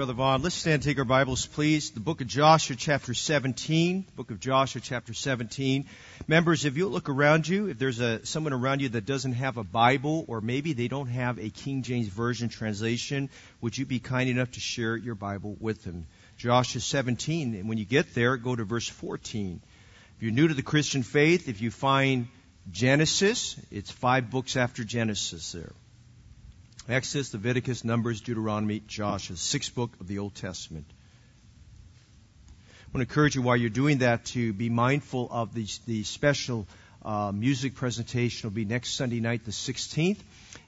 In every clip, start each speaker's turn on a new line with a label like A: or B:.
A: Brother Vaughn. Let's stand and take our Bibles, please. The book of Joshua, chapter 17. Book of Joshua, chapter 17. Members, if you look around you, if there's a, someone around you that doesn't have a Bible, or maybe they don't have a King James Version translation, would you be kind enough to share your Bible with them? Joshua 17. And when you get there, go to verse 14. If you're new to the Christian faith, if you find Genesis, it's five books after Genesis there. Exodus, Leviticus, Numbers, Deuteronomy, Joshua, sixth book of the Old Testament. I want to encourage you while you're doing that to be mindful of the, the special uh, music presentation. will be next Sunday night, the 16th,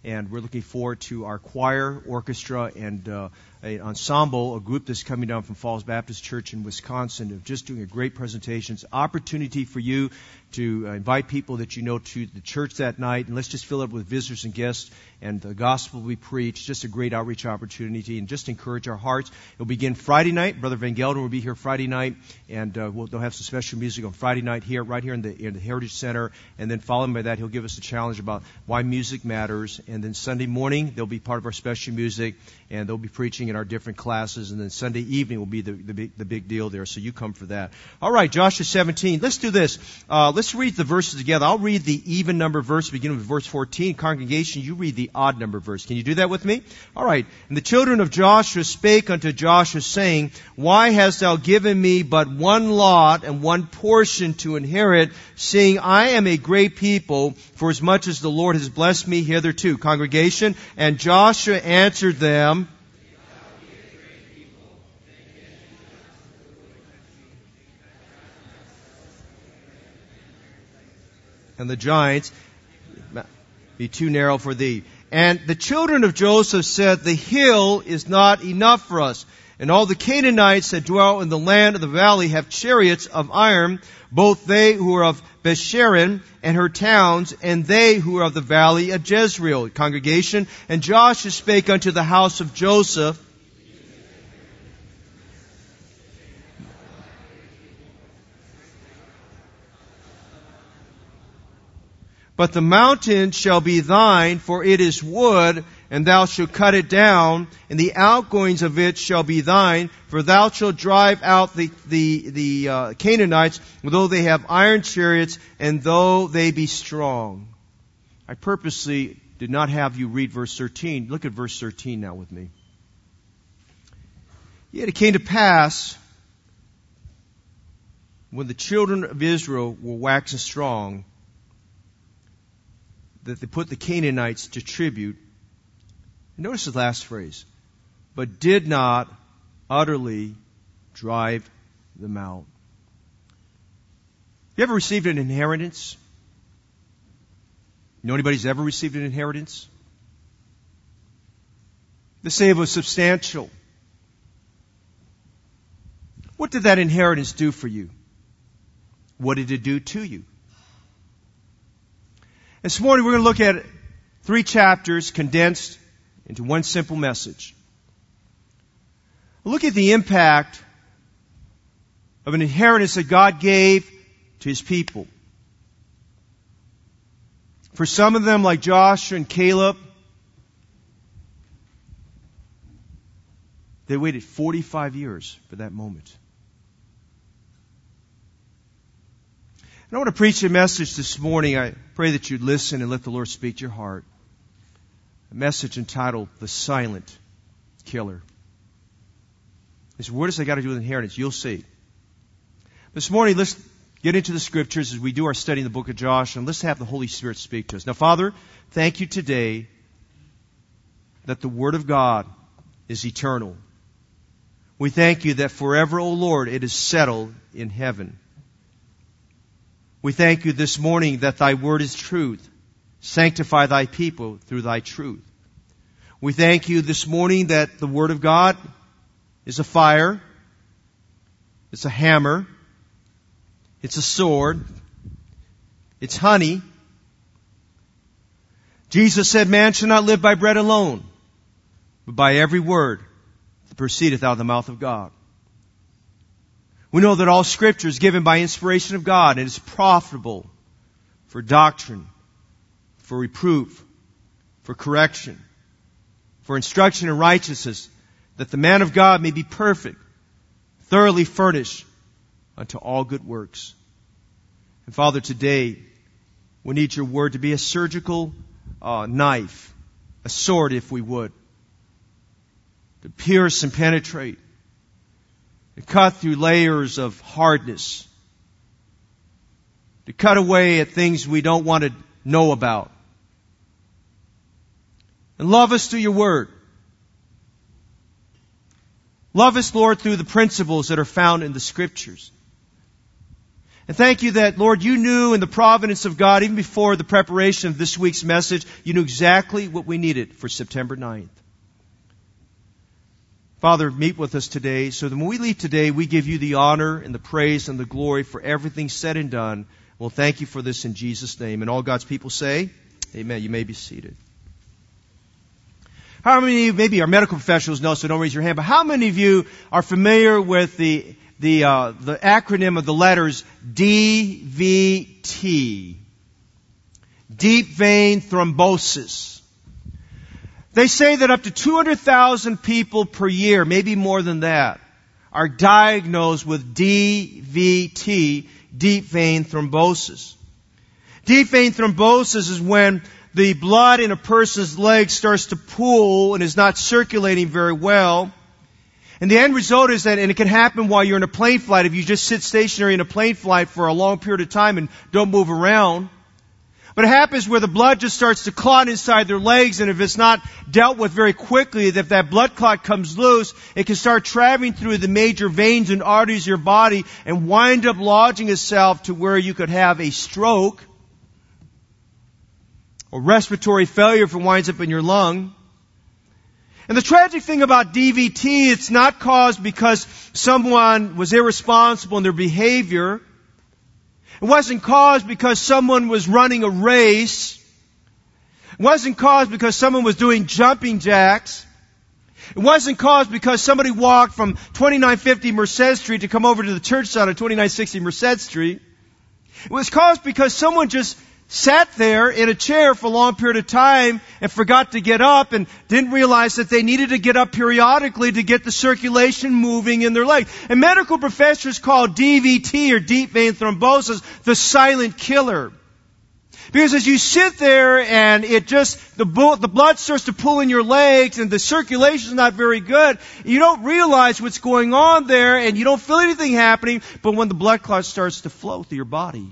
A: and we're looking forward to our choir, orchestra, and uh, an ensemble, a group that's coming down from Falls Baptist Church in Wisconsin, of just doing a great presentation. It's opportunity for you to uh, invite people that you know to the church that night, and let's just fill it up with visitors and guests, and the gospel will be preached. Just a great outreach opportunity, and just encourage our hearts. It'll begin Friday night. Brother Van Gelder will be here Friday night, and uh, we'll, they'll have some special music on Friday night here, right here in the, in the Heritage Center, and then following by that, he'll give us a challenge about why music matters, and then Sunday morning, there'll be part of our special music, and they'll be preaching in our different classes, and then Sunday evening will be the, the, big, the big deal there, so you come for that. All right, Joshua 17. Let's do this. Uh, let's read the verses together. I'll read the even number verse, beginning with verse 14. Congregation, you read the odd number verse. Can you do that with me? All right. And the children of Joshua spake unto Joshua, saying, Why hast thou given me but one lot and one portion to inherit, seeing I am a great people, for as much as the Lord has blessed me hitherto? Congregation, and Joshua answered them, and the giants be too narrow for thee. And the children of Joseph said, The hill is not enough for us. And all the Canaanites that dwell in the land of the valley have chariots of iron, both they who are of Bethshean and her towns, and they who are of the valley of Jezreel. Congregation. And Joshua spake unto the house of Joseph, But the mountain shall be thine, for it is wood, and thou shalt cut it down, and the outgoings of it shall be thine, for thou shalt drive out the, the, the uh, Canaanites, though they have iron chariots, and though they be strong. I purposely did not have you read verse 13. Look at verse 13 now with me. Yet it came to pass, when the children of Israel were waxing strong, that they put the Canaanites to tribute. Notice the last phrase. But did not utterly drive them out. You ever received an inheritance? You know anybody's ever received an inheritance? Let's say it was substantial. What did that inheritance do for you? What did it do to you? This morning we're going to look at three chapters condensed into one simple message. Look at the impact of an inheritance that God gave to His people. For some of them, like Joshua and Caleb, they waited 45 years for that moment. And I want to preach a message this morning. I pray that you'd listen and let the Lord speak to your heart. A message entitled The Silent Killer. Said, what does got to do with inheritance? You'll see. This morning, let's get into the scriptures as we do our study in the book of Joshua, and let's have the Holy Spirit speak to us. Now, Father, thank you today that the Word of God is eternal. We thank you that forever, O Lord, it is settled in heaven. We thank you this morning that thy word is truth. Sanctify thy people through thy truth. We thank you this morning that the word of God is a fire. It's a hammer. It's a sword. It's honey. Jesus said, man shall not live by bread alone, but by every word that proceedeth out of the mouth of God. We know that all scripture is given by inspiration of God and is profitable for doctrine, for reproof, for correction, for instruction in righteousness, that the man of God may be perfect, thoroughly furnished unto all good works. And Father, today we need your word to be a surgical uh, knife, a sword if we would, to pierce and penetrate, to cut through layers of hardness, to cut away at things we don't want to know about. And love us through your word. Love us, Lord, through the principles that are found in the scriptures. And thank you that, Lord, you knew in the providence of God, even before the preparation of this week's message, you knew exactly what we needed for September 9th. Father, meet with us today so that when we leave today, we give you the honor and the praise and the glory for everything said and done. Well, thank you for this in Jesus' name. And all God's people say, Amen. You may be seated. How many of you, maybe our medical professionals know, so don't raise your hand, but how many of you are familiar with the, the, uh, the acronym of the letters DVT? Deep vein thrombosis. They say that up to 200,000 people per year, maybe more than that, are diagnosed with DVT, deep vein thrombosis. Deep vein thrombosis is when the blood in a person's leg starts to pool and is not circulating very well. And the end result is that, and it can happen while you're in a plane flight if you just sit stationary in a plane flight for a long period of time and don't move around. But it happens where the blood just starts to clot inside their legs, and if it's not dealt with very quickly, if that blood clot comes loose, it can start traveling through the major veins and arteries of your body and wind up lodging itself to where you could have a stroke or respiratory failure if it winds up in your lung. And the tragic thing about DVT, it's not caused because someone was irresponsible in their behavior. It wasn't caused because someone was running a race. It wasn't caused because someone was doing jumping jacks. It wasn't caused because somebody walked from 2950 Merced Street to come over to the church side of 2960 Merced Street. It was caused because someone just sat there in a chair for a long period of time and forgot to get up and didn't realize that they needed to get up periodically to get the circulation moving in their leg. And medical professors call DVT or deep vein thrombosis the silent killer. Because as you sit there and it just, the, the blood starts to pull in your legs and the circulation is not very good, you don't realize what's going on there and you don't feel anything happening, but when the blood clot starts to flow through your body,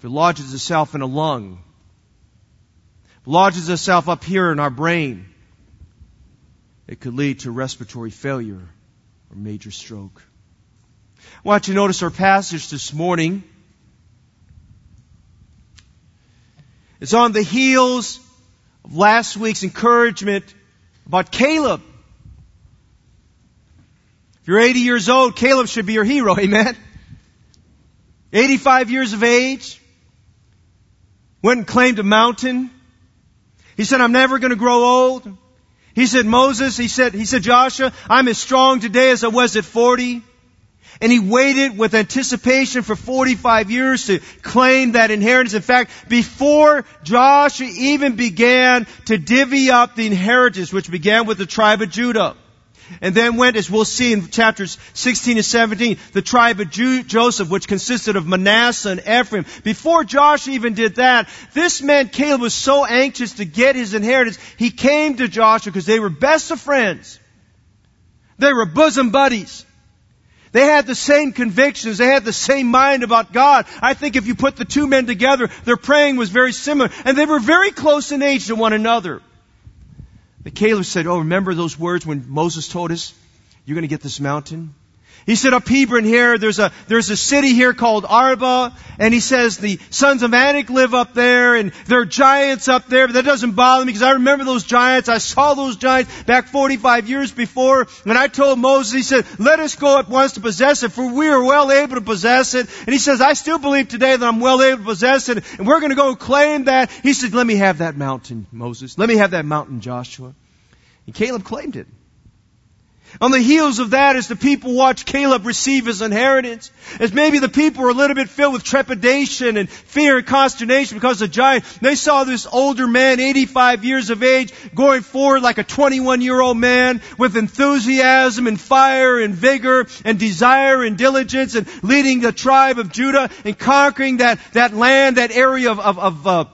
A: if it lodges itself in a lung, lodges itself up here in our brain, it could lead to respiratory failure or major stroke. I want you to notice our passage this morning. It's on the heels of last week's encouragement about Caleb. If you're 80 years old, Caleb should be your hero, amen? 85 years of age, went and claimed a mountain. He said, I'm never going to grow old. He said, Moses, he said, he said, Joshua, I'm as strong today as I was at 40. And he waited with anticipation for 45 years to claim that inheritance. In fact, before Joshua even began to divvy up the inheritance, which began with the tribe of Judah and then went, as we'll see in chapters 16 and 17, the tribe of Joseph, which consisted of Manasseh and Ephraim. Before Joshua even did that, this man Caleb was so anxious to get his inheritance, he came to Joshua because they were best of friends. They were bosom buddies. They had the same convictions. They had the same mind about God. I think if you put the two men together, their praying was very similar. And they were very close in age to one another. But Caleb said, Oh, remember those words when Moses told us, you're going to get this mountain? He said up Hebron here, there's a, there's a city here called Arba, and he says the sons of Anak live up there, and there are giants up there, but that doesn't bother me because I remember those giants. I saw those giants back 45 years before, and I told Moses, he said, let us go at once to possess it, for we are well able to possess it. And he says, I still believe today that I'm well able to possess it, and we're going to go claim that. He said, let me have that mountain, Moses. Let me have that mountain, Joshua. And Caleb claimed it. On the heels of that, as the people watch Caleb receive his inheritance, as maybe the people were a little bit filled with trepidation and fear and consternation because the giant, they saw this older man, 85 years of age, going forward like a 21 year old man with enthusiasm and fire and vigor and desire and diligence and leading the tribe of Judah and conquering that, that land, that area of, of, of uh,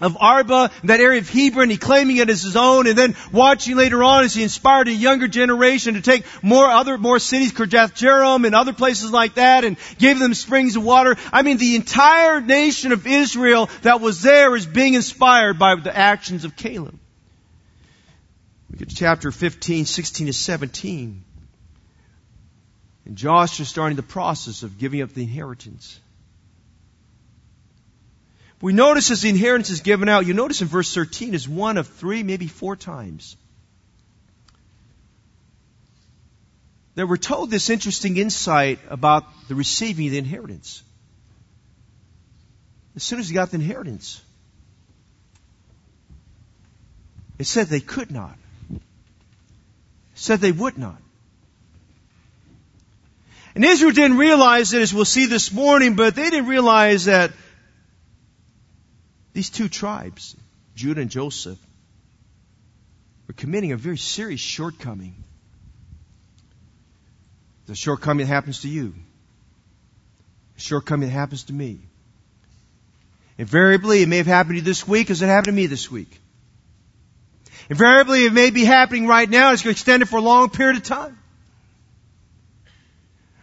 A: of Arba, that area of Hebron, he claiming it as his own, and then watching later on as he inspired a younger generation to take more other, more cities, Kirjath and other places like that, and gave them springs of water. I mean, the entire nation of Israel that was there is being inspired by the actions of Caleb. We get to chapter 15, 16 to 17. And Joshua starting the process of giving up the inheritance. We notice as the inheritance is given out, you notice in verse 13 is one of three, maybe four times. That we're told this interesting insight about the receiving of the inheritance. As soon as he got the inheritance, it said they could not. It said they would not. And Israel didn't realize it, as we'll see this morning, but they didn't realize that these two tribes, Judah and Joseph, were committing a very serious shortcoming. The shortcoming that happens to you. The shortcoming that happens to me. Invariably, it may have happened to you this week as it happened to me this week. Invariably, it may be happening right now. It's going to extend it for a long period of time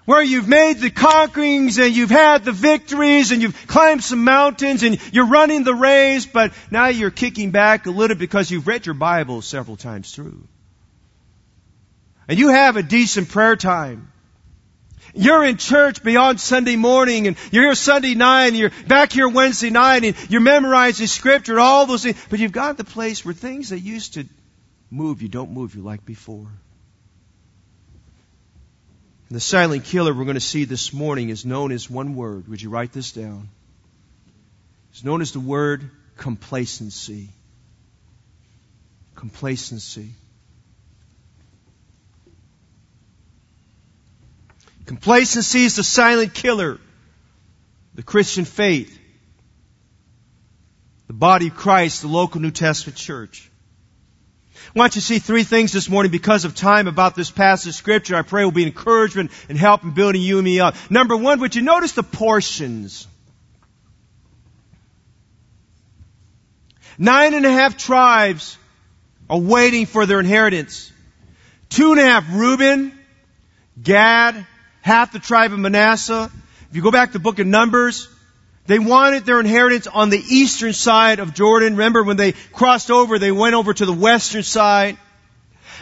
A: where you've made the conquerings and you've had the victories and you've climbed some mountains and you're running the race, but now you're kicking back a little because you've read your Bible several times through. And you have a decent prayer time. You're in church beyond Sunday morning and you're here Sunday night and you're back here Wednesday night and you're memorizing scripture and all those things, but you've got the place where things that used to move you don't move you like before. The silent killer we're going to see this morning is known as one word. Would you write this down? It's known as the word complacency. Complacency. Complacency is the silent killer. The Christian faith. The body of Christ, the local New Testament church. I want you to see three things this morning because of time about this passage of scripture. I pray will be encouragement and help in building you and me up. Number one, would you notice the portions? Nine and a half tribes are waiting for their inheritance. Two and a half Reuben, Gad, half the tribe of Manasseh. If you go back to the book of Numbers, they wanted their inheritance on the eastern side of Jordan. Remember when they crossed over, they went over to the western side.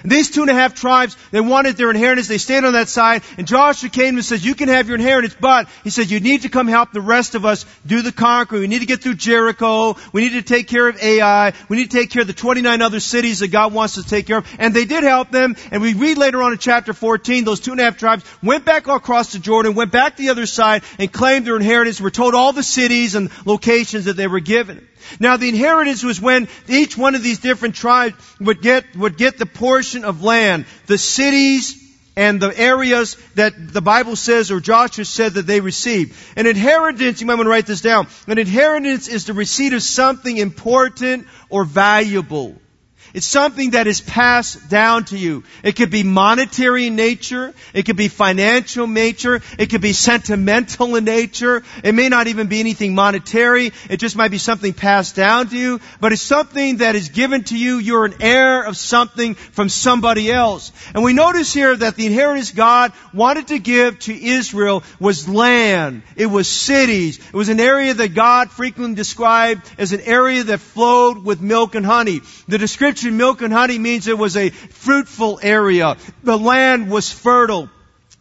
A: And these two and a half tribes, they wanted their inheritance. They stayed on that side. And Joshua came and says, you can have your inheritance, but he says, you need to come help the rest of us do the conquering. We need to get through Jericho. We need to take care of Ai. We need to take care of the 29 other cities that God wants us to take care of. And they did help them. And we read later on in chapter 14, those two and a half tribes went back across the Jordan, went back the other side and claimed their inheritance. We're told all the cities and locations that they were given. Now the inheritance was when each one of these different tribes would get, would get the portion of land, the cities and the areas that the Bible says or Joshua said that they received. An inheritance, you might want to write this down. An inheritance is the receipt of something important or valuable. It's something that is passed down to you. It could be monetary in nature. It could be financial nature. It could be sentimental in nature. It may not even be anything monetary. It just might be something passed down to you. But it's something that is given to you. You're an heir of something from somebody else. And we notice here that the inheritance God wanted to give to Israel was land. It was cities. It was an area that God frequently described as an area that flowed with milk and honey. The description milk and honey means it was a fruitful area. The land was fertile.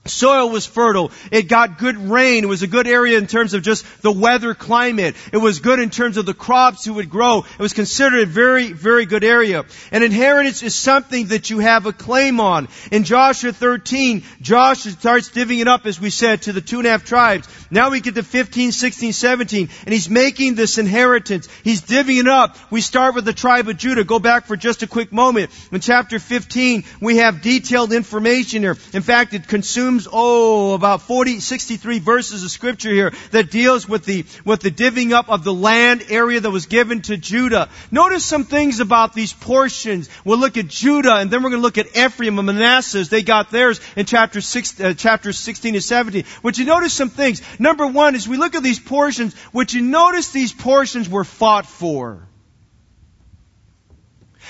A: Soil was fertile. It got good rain. It was a good area in terms of just the weather climate. It was good in terms of the crops who would grow. It was considered a very, very good area. And inheritance is something that you have a claim on. In Joshua 13, Joshua starts divvying it up, as we said, to the two and a half tribes. Now we get to 15, 16, 17, and he's making this inheritance. He's divvying it up. We start with the tribe of Judah. Go back for just a quick moment. In chapter 15, we have detailed information here. In fact, it consumes oh, about 40, 63 verses of scripture here that deals with the, with the divvying up of the land area that was given to Judah. Notice some things about these portions. We'll look at Judah and then we're going to look at Ephraim and Manasseh. They got theirs in chapter six, uh, chapters 16 and 17. Would you notice some things? Number one, as we look at these portions, would you notice these portions were fought for?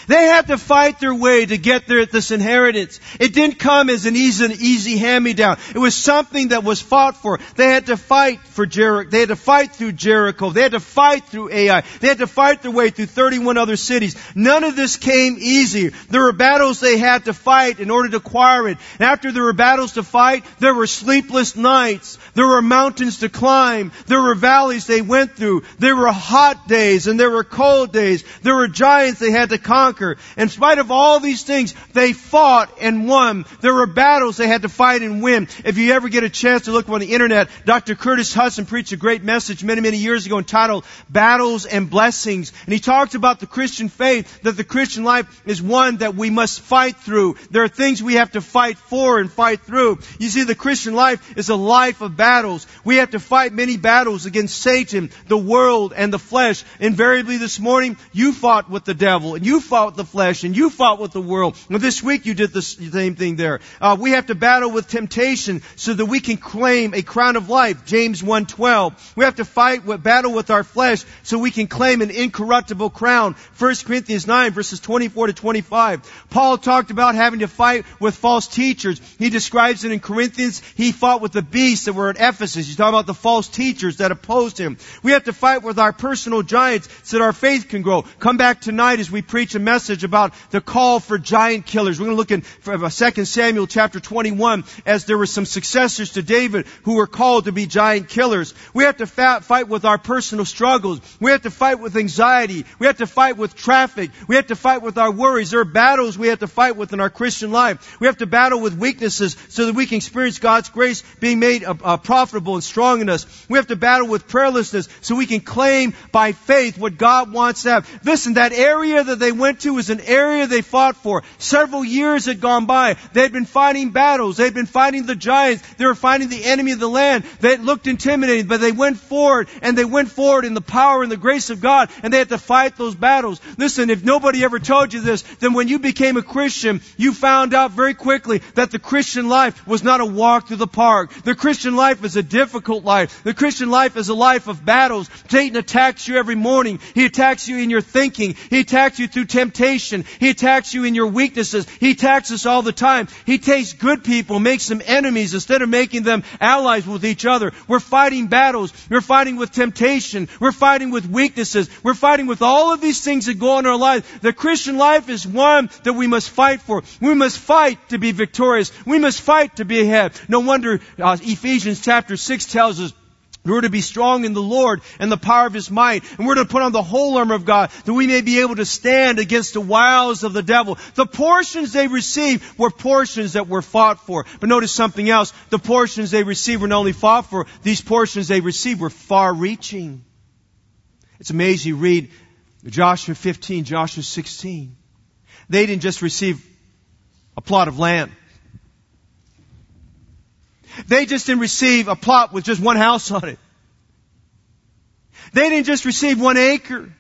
A: They had to fight their way to get their, this inheritance. It didn't come as an easy, easy hand-me-down. It was something that was fought for. They had to fight for Jericho. They had to fight through Jericho. They had to fight through Ai. They had to fight their way through 31 other cities. None of this came easy. There were battles they had to fight in order to acquire it. And after there were battles to fight, there were sleepless nights. There were mountains to climb. There were valleys they went through. There were hot days and there were cold days. There were giants they had to conquer. In spite of all these things, they fought and won. There were battles they had to fight and win. If you ever get a chance to look on the internet, Dr. Curtis Hutson preached a great message many, many years ago entitled Battles and Blessings. And he talked about the Christian faith, that the Christian life is one that we must fight through. There are things we have to fight for and fight through. You see, the Christian life is a life of battles. We have to fight many battles against Satan, the world, and the flesh. Invariably this morning, you fought with the devil, and you fought with the flesh, and you fought with the world. And this week you did the same thing there. Uh, we have to battle with temptation so that we can claim a crown of life. James 1.12. We have to fight with battle with our flesh so we can claim an incorruptible crown. 1 Corinthians 9 verses 24 to 25. Paul talked about having to fight with false teachers. He describes it in Corinthians. He fought with the beasts that were at Ephesus. He's talking about the false teachers that opposed him. We have to fight with our personal giants so that our faith can grow. Come back tonight as we preach a message about the call for giant killers. We're going to look in 2 Samuel chapter 21 as there were some successors to David who were called to be giant killers. We have to fight with our personal struggles. We have to fight with anxiety. We have to fight with traffic. We have to fight with our worries. There are battles we have to fight with in our Christian life. We have to battle with weaknesses so that we can experience God's grace being made uh, uh, profitable and strong in us. We have to battle with prayerlessness so we can claim by faith what God wants to have. Listen, that area that they went to was an area they fought for. Several years had gone by. They had been fighting battles. They had been fighting the giants. They were fighting the enemy of the land. They looked intimidating, but they went forward and they went forward in the power and the grace of God and they had to fight those battles. Listen, if nobody ever told you this, then when you became a Christian, you found out very quickly that the Christian life was not a walk through the park. The Christian life is a difficult life. The Christian life is a life of battles. Satan attacks you every morning. He attacks you in your thinking. He attacks you through temptation. He attacks you in your weaknesses. He attacks us all the time. He takes good people, makes them enemies instead of making them allies with each other. We're fighting battles. We're fighting with temptation. We're fighting with weaknesses. We're fighting with all of these things that go on in our lives. The Christian life is one that we must fight for. We must fight to be victorious. We must fight to be ahead. No wonder uh, Ephesians chapter 6 tells us we're to be strong in the Lord and the power of His might. And we're to put on the whole armor of God that we may be able to stand against the wiles of the devil. The portions they received were portions that were fought for. But notice something else. The portions they received were not only fought for, these portions they received were far reaching. It's amazing. You read Joshua 15, Joshua 16. They didn't just receive a plot of land. They just didn't receive a plot with just one house on it. They didn't just receive one acre.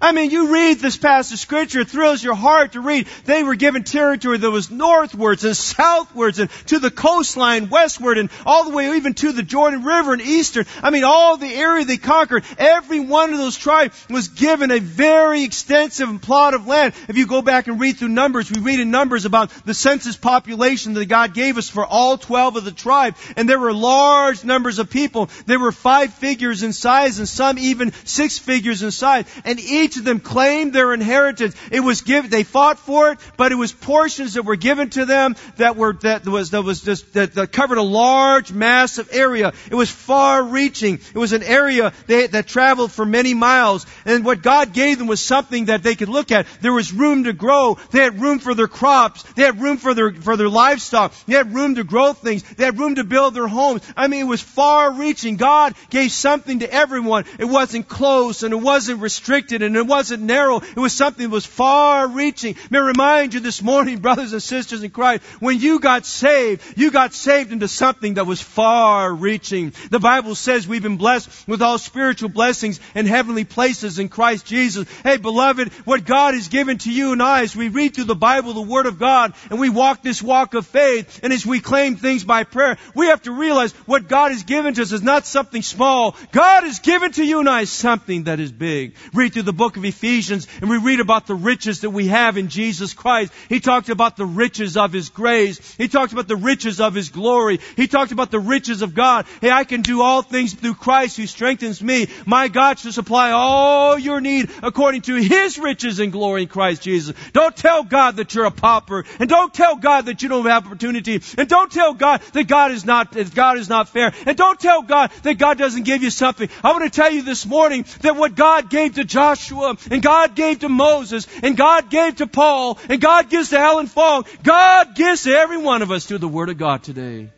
A: I mean, you read this passage of scripture, it thrills your heart to read. They were given territory that was northwards and southwards and to the coastline westward and all the way even to the Jordan River and eastern. I mean, all the area they conquered, every one of those tribes was given a very extensive plot of land. If you go back and read through Numbers, we read in Numbers about the census population that God gave us for all 12 of the tribes. And there were large numbers of people. There were five figures in size and some even six figures in size. And of them claimed their inheritance. It was given, they fought for it, but it was portions that were given to them that were, that was, that was just, that, that covered a large, massive area. It was far reaching. It was an area they, that traveled for many miles. And what God gave them was something that they could look at. There was room to grow. They had room for their crops. They had room for their, for their livestock. They had room to grow things. They had room to build their homes. I mean, it was far reaching. God gave something to everyone. It wasn't close and it wasn't restricted and it wasn't narrow. It was something that was far reaching. May I remind you this morning, brothers and sisters in Christ, when you got saved, you got saved into something that was far reaching. The Bible says we've been blessed with all spiritual blessings in heavenly places in Christ Jesus. Hey, beloved, what God has given to you and I as we read through the Bible, the Word of God, and we walk this walk of faith, and as we claim things by prayer, we have to realize what God has given to us is not something small. God has given to you and I something that is big. Read through the book of Ephesians, and we read about the riches that we have in Jesus Christ. He talked about the riches of His grace. He talked about the riches of His glory. He talked about the riches of God. Hey, I can do all things through Christ who strengthens me. My God shall supply all your need according to His riches and glory in Christ Jesus. Don't tell God that you're a pauper, and don't tell God that you don't have opportunity, and don't tell God that God is not that God is not fair, and don't tell God that God doesn't give you something. I want to tell you this morning that what God gave to Joshua, and God gave to Moses, and God gave to Paul, and God gives to Alan Fong, God gives to every one of us through the Word of God today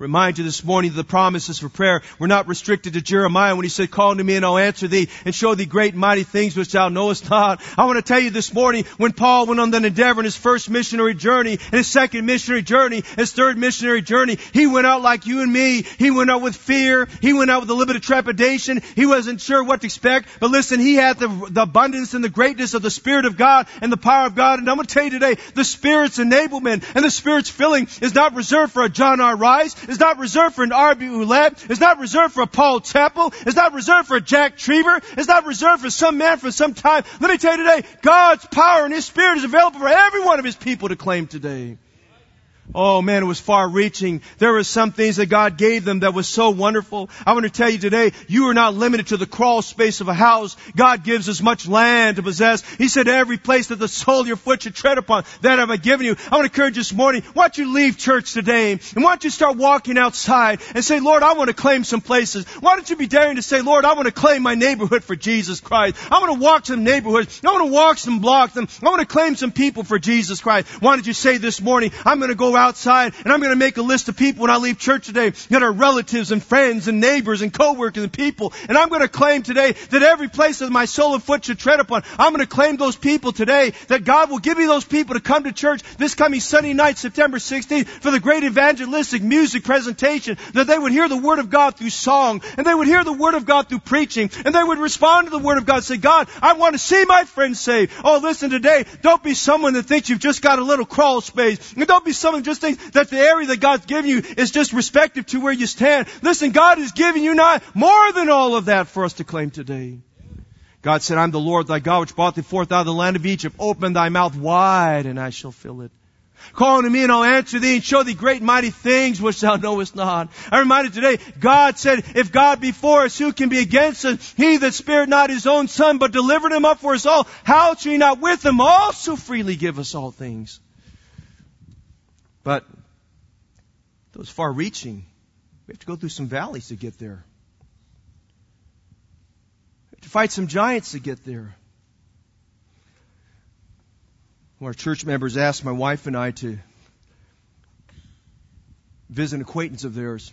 A: remind you this morning that the promises for prayer were not restricted to Jeremiah when he said, call to me and I'll answer thee and show thee great and mighty things which thou knowest not. I want to tell you this morning when Paul went on that endeavor in his first missionary journey and his second missionary journey, his third missionary journey, he went out like you and me. He went out with fear. He went out with a little bit of trepidation. He wasn't sure what to expect. But listen, he had the, the abundance and the greatness of the Spirit of God and the power of God. And I'm going to tell you today, the Spirit's enablement and the Spirit's filling is not reserved for a John R. Rice. It's not reserved for an R.B. Ouellette. It's not reserved for a Paul Chappell. It's not reserved for a Jack Trieber. It's not reserved for some man for some time. Let me tell you today, God's power and His Spirit is available for every one of His people to claim today. Oh man, it was far reaching. There were some things that God gave them that was so wonderful. I want to tell you today, you are not limited to the crawl space of a house. God gives us much land to possess. He said every place that the sole of your foot should tread upon, that have I given you. I want to encourage you this morning, why don't you leave church today and why don't you start walking outside and say, Lord, I want to claim some places. Why don't you be daring to say, Lord, I want to claim my neighborhood for Jesus Christ. I want to walk some neighborhoods. I want to walk some blocks. I want to claim some people for Jesus Christ. Why don't you say this morning, I'm going to go outside and I'm going to make a list of people when I leave church today that are relatives and friends and neighbors and coworkers and people. And I'm going to claim today that every place that my soul and foot should tread upon, I'm going to claim those people today that God will give me those people to come to church this coming Sunday night, September 16th for the great evangelistic music presentation that they would hear the Word of God through song and they would hear the Word of God through preaching and they would respond to the Word of God say, God, I want to see my friends saved. Oh, listen today, don't be someone that thinks you've just got a little crawl space. And don't be someone who just thinks that the area that God's given you is just respective to where you stand. Listen, God is giving you not more than all of that for us to claim today. God said, I'm the Lord thy God which brought thee forth out of the land of Egypt. Open thy mouth wide and I shall fill it. Call unto me and I'll answer thee and show thee great and mighty things which thou knowest not. I reminded today, God said, if God be for us, who can be against us? He that spared not his own son, but delivered him up for us all, how shall he not with him also freely give us all things? But those far reaching, we have to go through some valleys to get there. We have to fight some giants to get there. Our church members asked my wife and I to visit an acquaintance of theirs.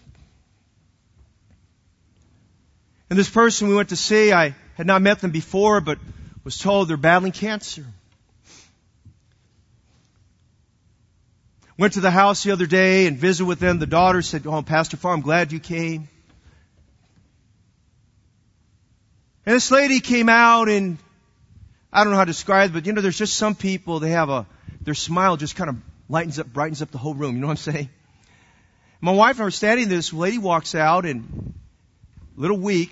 A: And this person we went to see, I had not met them before, but was told they're battling cancer. Went to the house the other day and visited with them. The daughter said, Oh, Pastor Farr, I'm glad you came. And this lady came out and I don't know how to describe it, but you know, there's just some people, they have a, their smile just kind of lightens up, brightens up the whole room. You know what I'm saying? My wife and I were standing there, this lady walks out and a little weak,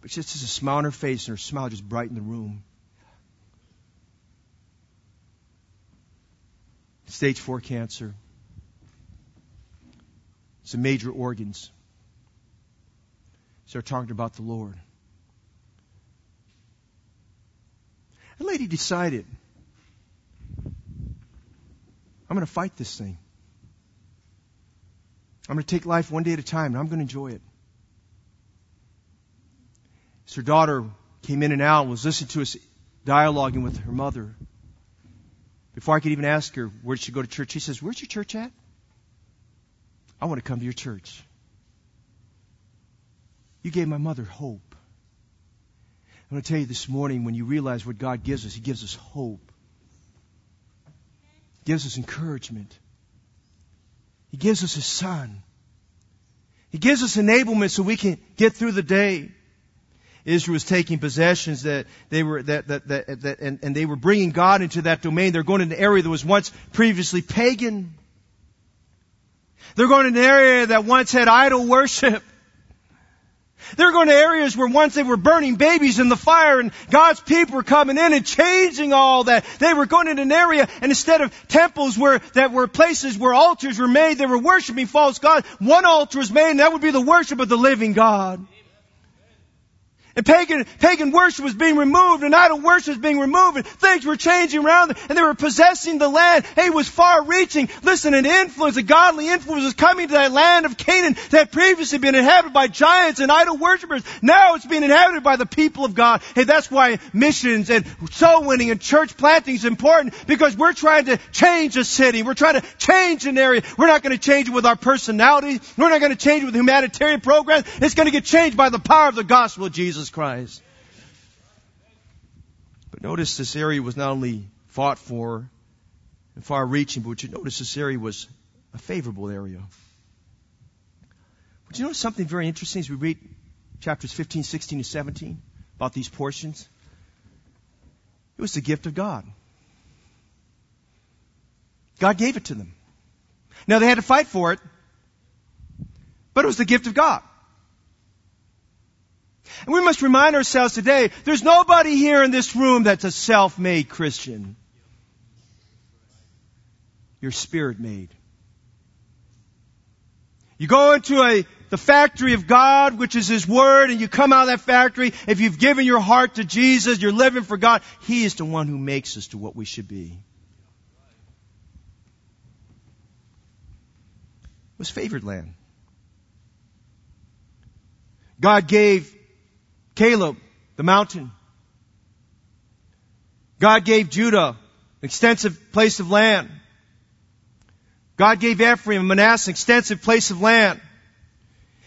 A: but just has a smile on her face and her smile just brightened the room. Stage four cancer. Some major organs. Start talking about the Lord. The lady decided, I'm going to fight this thing. I'm going to take life one day at a time and I'm going to enjoy it. So her daughter came in and out and was listening to us dialoguing with her mother, before I could even ask her, where she go to church? She says, Where's your church at? I want to come to your church. You gave my mother hope. I'm going to tell you this morning when you realize what God gives us, He gives us hope, He gives us encouragement, He gives us His Son, He gives us enablement so we can get through the day. Israel was taking possessions that they were that that that, that and, and they were bringing God into that domain. They're going to an area that was once previously pagan. They're going to an area that once had idol worship. They're going to areas where once they were burning babies in the fire and God's people were coming in and changing all that. They were going to an area and instead of temples where, that were places where altars were made, they were worshiping false gods. One altar was made and that would be the worship of the living God. And pagan, pagan worship was being removed and idol worship was being removed and things were changing around them and they were possessing the land. Hey, it was far reaching. Listen, an influence, a godly influence was coming to that land of Canaan that had previously been inhabited by giants and idol worshippers. Now it's being inhabited by the people of God. Hey, that's why missions and soul winning and church planting is important because we're trying to change a city. We're trying to change an area. We're not going to change it with our personalities. We're not going to change it with humanitarian programs. It's going to get changed by the power of the gospel of Jesus. Jesus Christ. But notice this area was not only fought for and far reaching, but you notice this area was a favorable area. But you notice something very interesting as we read chapters 15, 16, and 17 about these portions? It was the gift of God. God gave it to them. Now they had to fight for it, but it was the gift of God. And we must remind ourselves today, there's nobody here in this room that's a self-made Christian. You're spirit-made. You go into a, the factory of God, which is His Word, and you come out of that factory. If you've given your heart to Jesus, you're living for God. He is the one who makes us to what we should be. Was favored land. God gave Caleb, the mountain. God gave Judah an extensive place of land. God gave Ephraim and Manasseh an extensive place of land.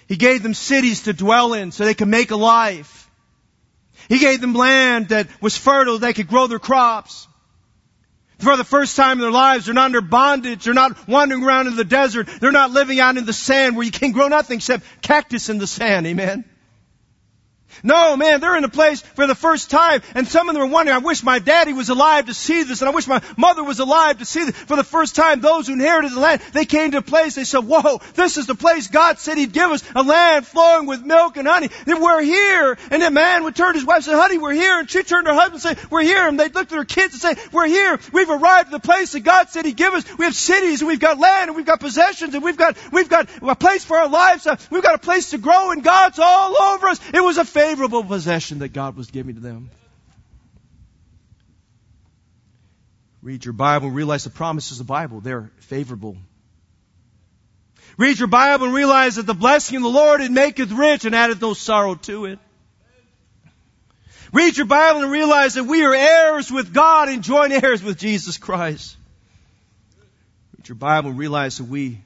A: He gave them cities to dwell in so they could make a life. He gave them land that was fertile, they could grow their crops. For the first time in their lives, they're not under bondage. They're not wandering around in the desert. They're not living out in the sand where you can grow nothing except cactus in the sand. Amen. No, man, they're in a place for the first time, and some of them are wondering, I wish my daddy was alive to see this, and I wish my mother was alive to see this. For the first time, those who inherited the land, they came to a place, they said, whoa, this is the place God said He'd give us, a land flowing with milk and honey. Then we're here. And the man would turn to his wife and say, honey, we're here. And she turned to her husband and say, we're here. And they looked at their kids and say, we're here. We've arrived at the place that God said He'd give us. We have cities, and we've got land, and we've got possessions, and we've got, we've got a place for our lives. Uh, we've got a place to grow, and God's all over us. It was a favorable possession that God was giving to them. Read your Bible and realize the promises of the Bible. They're favorable. Read your Bible and realize that the blessing of the Lord it maketh rich and addeth no sorrow to it. Read your Bible and realize that we are heirs with God and joint heirs with Jesus Christ. Read your Bible and realize that we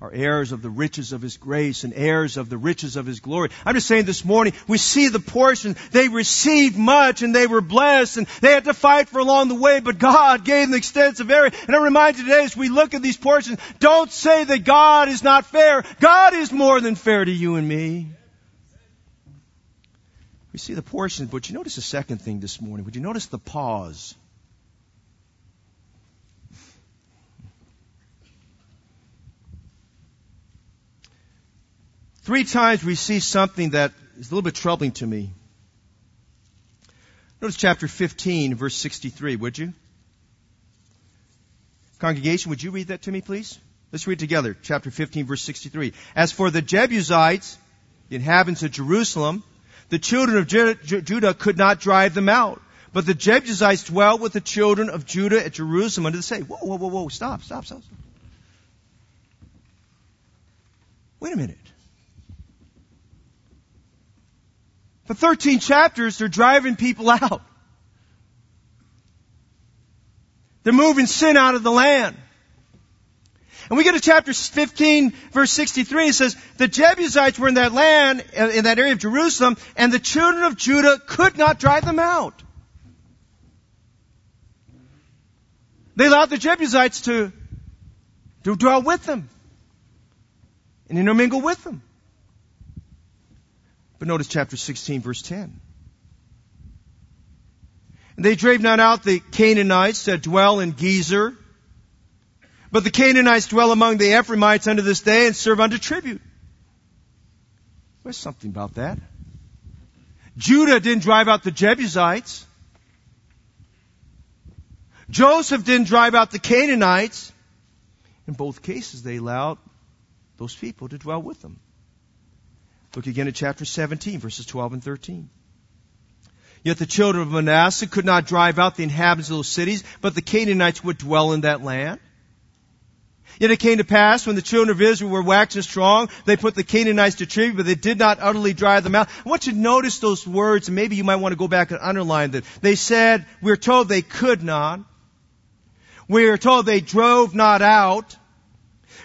A: are heirs of the riches of His grace and heirs of the riches of His glory. I'm just saying this morning, we see the portion. They received much and they were blessed and they had to fight for along the way, but God gave them extensive area. And I remind you today as we look at these portions, don't say that God is not fair. God is more than fair to you and me. We see the portions, but you notice the second thing this morning. Would you notice the pause? Three times we see something that is a little bit troubling to me. Notice chapter 15, verse 63, would you? Congregation, would you read that to me, please? Let's read together. Chapter 15, verse 63. As for the Jebusites, the inhabitants of Jerusalem, the children of Judah could not drive them out, But the Jebusites dwelt with the children of Judah at Jerusalem under the say, whoa, whoa, whoa, whoa, stop, stop, stop. stop. Wait a minute. For 13 chapters, they're driving people out. They're moving sin out of the land. And we get to chapter 15, verse 63, it says, the Jebusites were in that land, uh, in that area of Jerusalem, and the children of Judah could not drive them out. They allowed the Jebusites to, to dwell with them and intermingle with them. But notice chapter 16, verse 10. And they drave not out the Canaanites that dwell in Gezer, but the Canaanites dwell among the Ephraimites unto this day and serve unto tribute. There's something about that. Judah didn't drive out the Jebusites. Joseph didn't drive out the Canaanites. In both cases, they allowed those people to dwell with them. Look again at chapter 17, verses 12 and 13. Yet the children of Manasseh could not drive out the inhabitants of those cities, but the Canaanites would dwell in that land. Yet it came to pass when the children of Israel were waxing strong, they put the Canaanites to tribute, but they did not utterly drive them out. I want you to notice those words, and maybe you might want to go back and underline them. They said, we're told they could not. We are told they drove not out.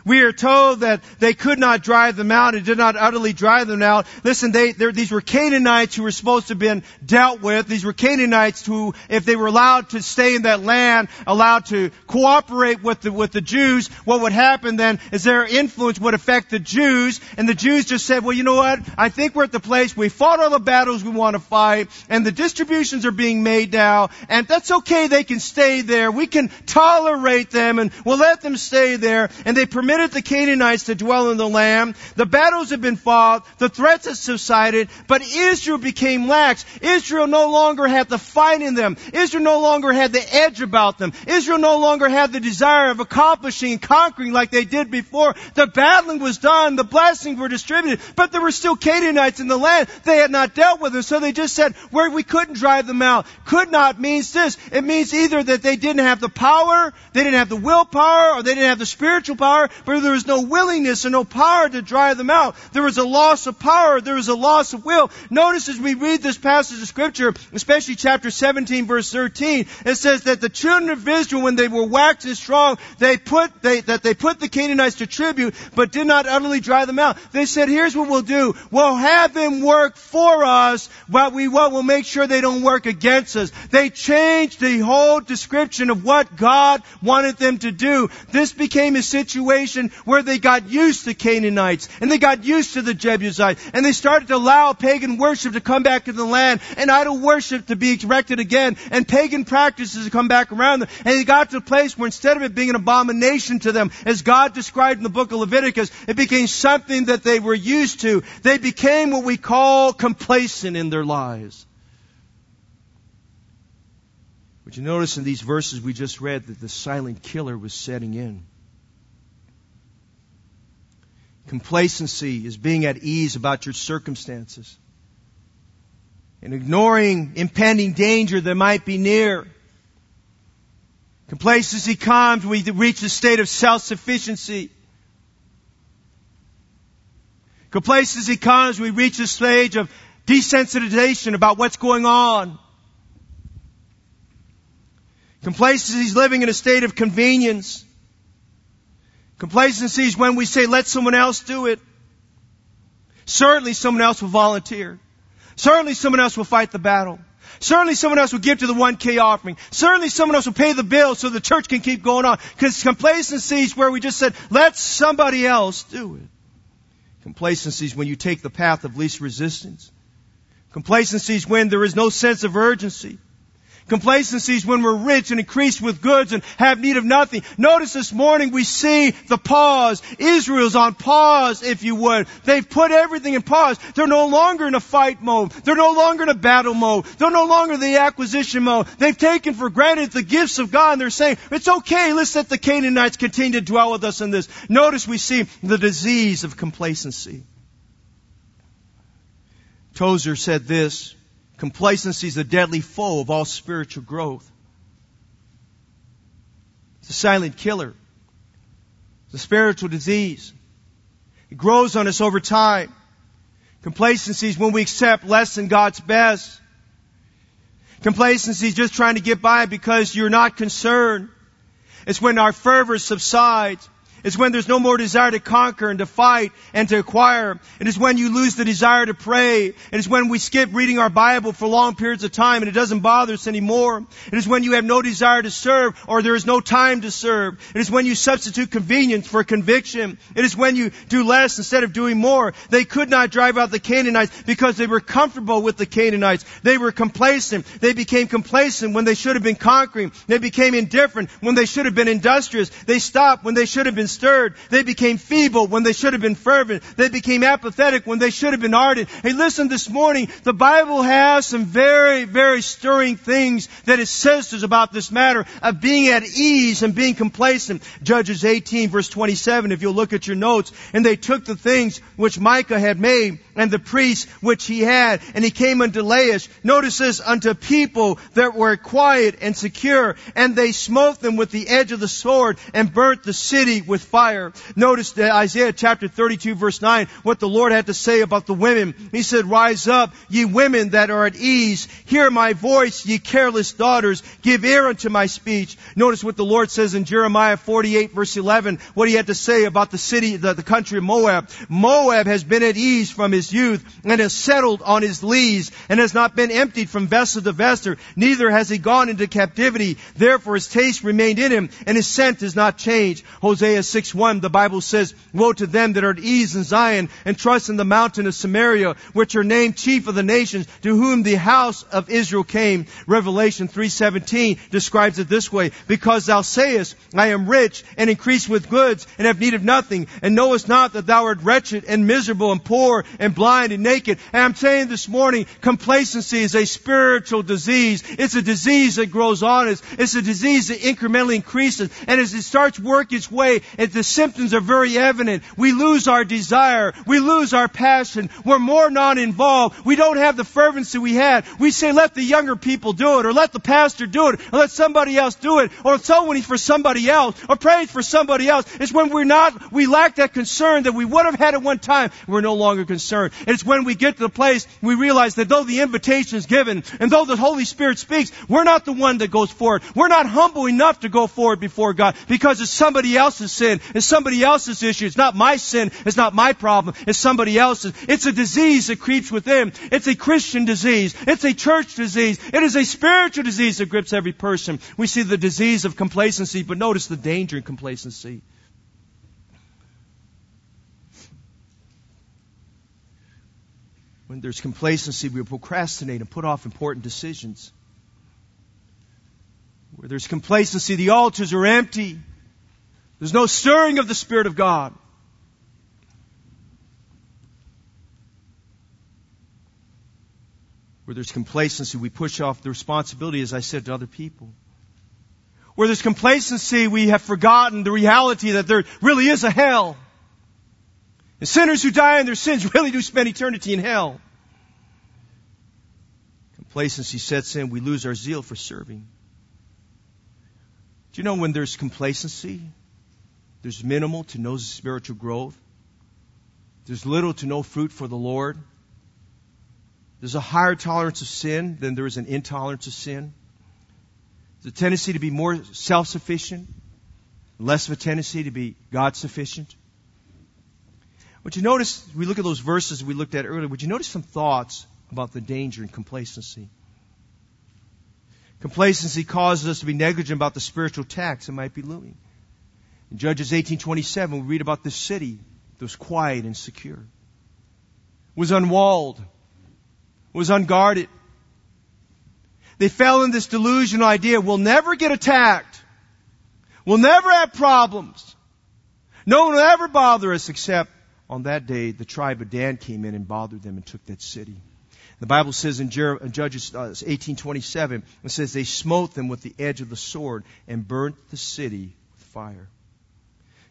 A: We are told that they could not drive them out and did not utterly drive them out. Listen, they, these were Canaanites who were supposed to have been dealt with. These were Canaanites who, if they were allowed to stay in that land, allowed to cooperate with the, with the Jews, what would happen then is their influence would affect the Jews, and the Jews just said, well, you know what? I think we're at the place, we fought all the battles we want to fight, and the distributions are being made now, and that's okay, they can stay there. We can tolerate them, and we'll let them stay there, and they permit permitted the Canaanites to dwell in the land. The battles had been fought. The threats had subsided. But Israel became lax. Israel no longer had the fight in them. Israel no longer had the edge about them. Israel no longer had the desire of accomplishing and conquering like they did before. The battling was done. The blessings were distributed. But there were still Canaanites in the land. They had not dealt with them. So they just said, where we couldn't drive them out. Could not means this. It means either that they didn't have the power, they didn't have the willpower, or they didn't have the spiritual power, where there was no willingness and no power to drive them out. There was a loss of power. There was a loss of will. Notice as we read this passage of scripture, especially chapter 17 verse 13, it says that the children of Israel, when they were waxing strong, they put, they, that they put the Canaanites to tribute, but did not utterly drive them out. They said, here's what we'll do. We'll have them work for us, but we will we'll make sure they don't work against us. They changed the whole description of what God wanted them to do. This became a situation where they got used to Canaanites and they got used to the Jebusites and they started to allow pagan worship to come back in the land and idol worship to be erected again and pagan practices to come back around them. And they got to a place where instead of it being an abomination to them, as God described in the book of Leviticus, it became something that they were used to. They became what we call complacent in their lives. But you notice in these verses we just read that the silent killer was setting in. Complacency is being at ease about your circumstances and ignoring impending danger that might be near. Complacency comes when we reach a state of self-sufficiency. Complacency comes when we reach a stage of desensitization about what's going on. Complacency is living in a state of convenience. Complacency is when we say, let someone else do it. Certainly someone else will volunteer. Certainly someone else will fight the battle. Certainly someone else will give to the 1K offering. Certainly someone else will pay the bill so the church can keep going on. Because complacency is where we just said, let somebody else do it. Complacency is when you take the path of least resistance. Complacency is when there is no sense of urgency. Complacency is when we're rich and increased with goods and have need of nothing. Notice this morning we see the pause. Israel's on pause, if you would. They've put everything in pause. They're no longer in a fight mode. They're no longer in a battle mode. They're no longer in the acquisition mode. They've taken for granted the gifts of God and they're saying, it's okay, let's let the Canaanites continue to dwell with us in this. Notice we see the disease of complacency. Tozer said this, Complacency is a deadly foe of all spiritual growth. It's a silent killer. It's a spiritual disease. It grows on us over time. Complacency is when we accept less than God's best. Complacency is just trying to get by because you're not concerned. It's when our fervor subsides. It's when there's no more desire to conquer and to fight and to acquire. It is when you lose the desire to pray. It is when we skip reading our Bible for long periods of time and it doesn't bother us anymore. It is when you have no desire to serve or there is no time to serve. It is when you substitute convenience for conviction. It is when you do less instead of doing more. They could not drive out the Canaanites because they were comfortable with the Canaanites. They were complacent. They became complacent when they should have been conquering. They became indifferent when they should have been industrious. They stopped when they should have been stirred. They became feeble when they should have been fervent. They became apathetic when they should have been ardent. Hey, listen this morning. The Bible has some very, very stirring things that it says to us about this matter of being at ease and being complacent. Judges 18 verse 27, if you'll look at your notes, and they took the things which Micah had made and the priests which he had, and he came unto Laish. Notice this, unto people that were quiet and secure, and they smote them with the edge of the sword and burnt the city with fire. Notice Isaiah chapter 32 verse 9, what the Lord had to say about the women. He said, rise up, ye women that are at ease. Hear my voice, ye careless daughters. Give ear unto my speech. Notice what the Lord says in Jeremiah 48 verse 11, what he had to say about the city, the, the country of Moab. Moab has been at ease from his youth and has settled on his lees and has not been emptied from vessel to vessel. Neither has he gone into captivity. Therefore his taste remained in him and his scent has not changed. Hosea 6 1, the Bible says, Woe to them that are at ease in Zion and trust in the mountain of Samaria, which are named chief of the nations, to whom the house of Israel came. Revelation 3.17 describes it this way, Because thou sayest, I am rich and increase with goods and have need of nothing, and knowest not that thou art wretched and miserable and poor and blind and naked. And I'm saying this morning, complacency is a spiritual disease. It's a disease that grows on us. It's a disease that incrementally increases. And as it starts work its way, and the symptoms are very evident. We lose our desire. We lose our passion. We're more non-involved. We don't have the fervency we had. We say, let the younger people do it, or let the pastor do it, or let somebody else do it, or someone for somebody else, or pray for somebody else. It's when we're not, we lack that concern that we would have had at one time. We're no longer concerned. It's when we get to the place we realize that though the invitation is given, and though the Holy Spirit speaks, we're not the one that goes forward. We're not humble enough to go forward before God because it's somebody else's sin. It's somebody else's issue. It's not my sin. It's not my problem. It's somebody else's. It's a disease that creeps within. It's a Christian disease. It's a church disease. It is a spiritual disease that grips every person. We see the disease of complacency, but notice the danger in complacency. When there's complacency, we procrastinate and put off important decisions. Where there's complacency, the altars are empty. There's no stirring of the Spirit of God. Where there's complacency, we push off the responsibility, as I said, to other people. Where there's complacency, we have forgotten the reality that there really is a hell. And sinners who die in their sins really do spend eternity in hell. Complacency sets in, we lose our zeal for serving. Do you know when there's complacency, there's minimal to no spiritual growth? There's little to no fruit for the Lord. There's a higher tolerance of sin than there is an intolerance of sin. There's a tendency to be more self-sufficient, less of a tendency to be God sufficient. Would you notice, we look at those verses we looked at earlier, would you notice some thoughts about the danger in complacency? Complacency causes us to be negligent about the spiritual tax that might be looming. In Judges 18:27, we read about this city that was quiet and secure, was unwalled, was unguarded. They fell in this delusional idea: we'll never get attacked, we'll never have problems, no one will ever bother us. Except on that day, the tribe of Dan came in and bothered them and took that city. The Bible says in Judges 18:27, uh, it says they smote them with the edge of the sword and burnt the city with fire.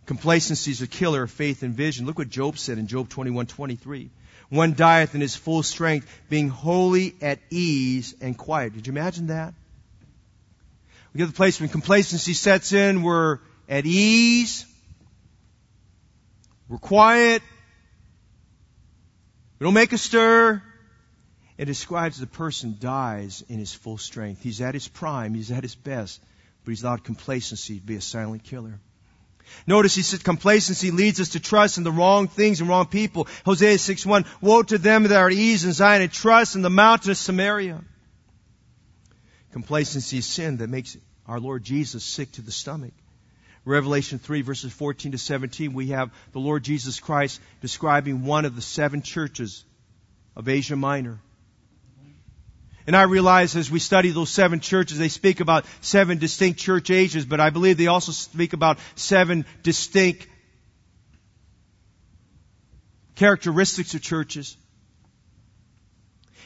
A: Complacency is a killer of faith and vision. Look what Job said in Job 21:23. One dieth in his full strength, being wholly at ease and quiet. Did you imagine that? We get the place when complacency sets in, we're at ease, we're quiet, we don't make a stir. It describes the person dies in his full strength. He's at his prime, he's at his best, but he's allowed complacency to be a silent killer. Notice he said complacency leads us to trust in the wrong things and wrong people. Hosea 6.1, Woe to them that are at ease in Zion and trust in the mountain of Samaria. Complacency is sin that makes our Lord Jesus sick to the stomach. Revelation 3 verses 14 to 17, we have the Lord Jesus Christ describing one of the seven churches of Asia Minor. And I realize as we study those seven churches, they speak about seven distinct church ages, but I believe they also speak about seven distinct characteristics of churches.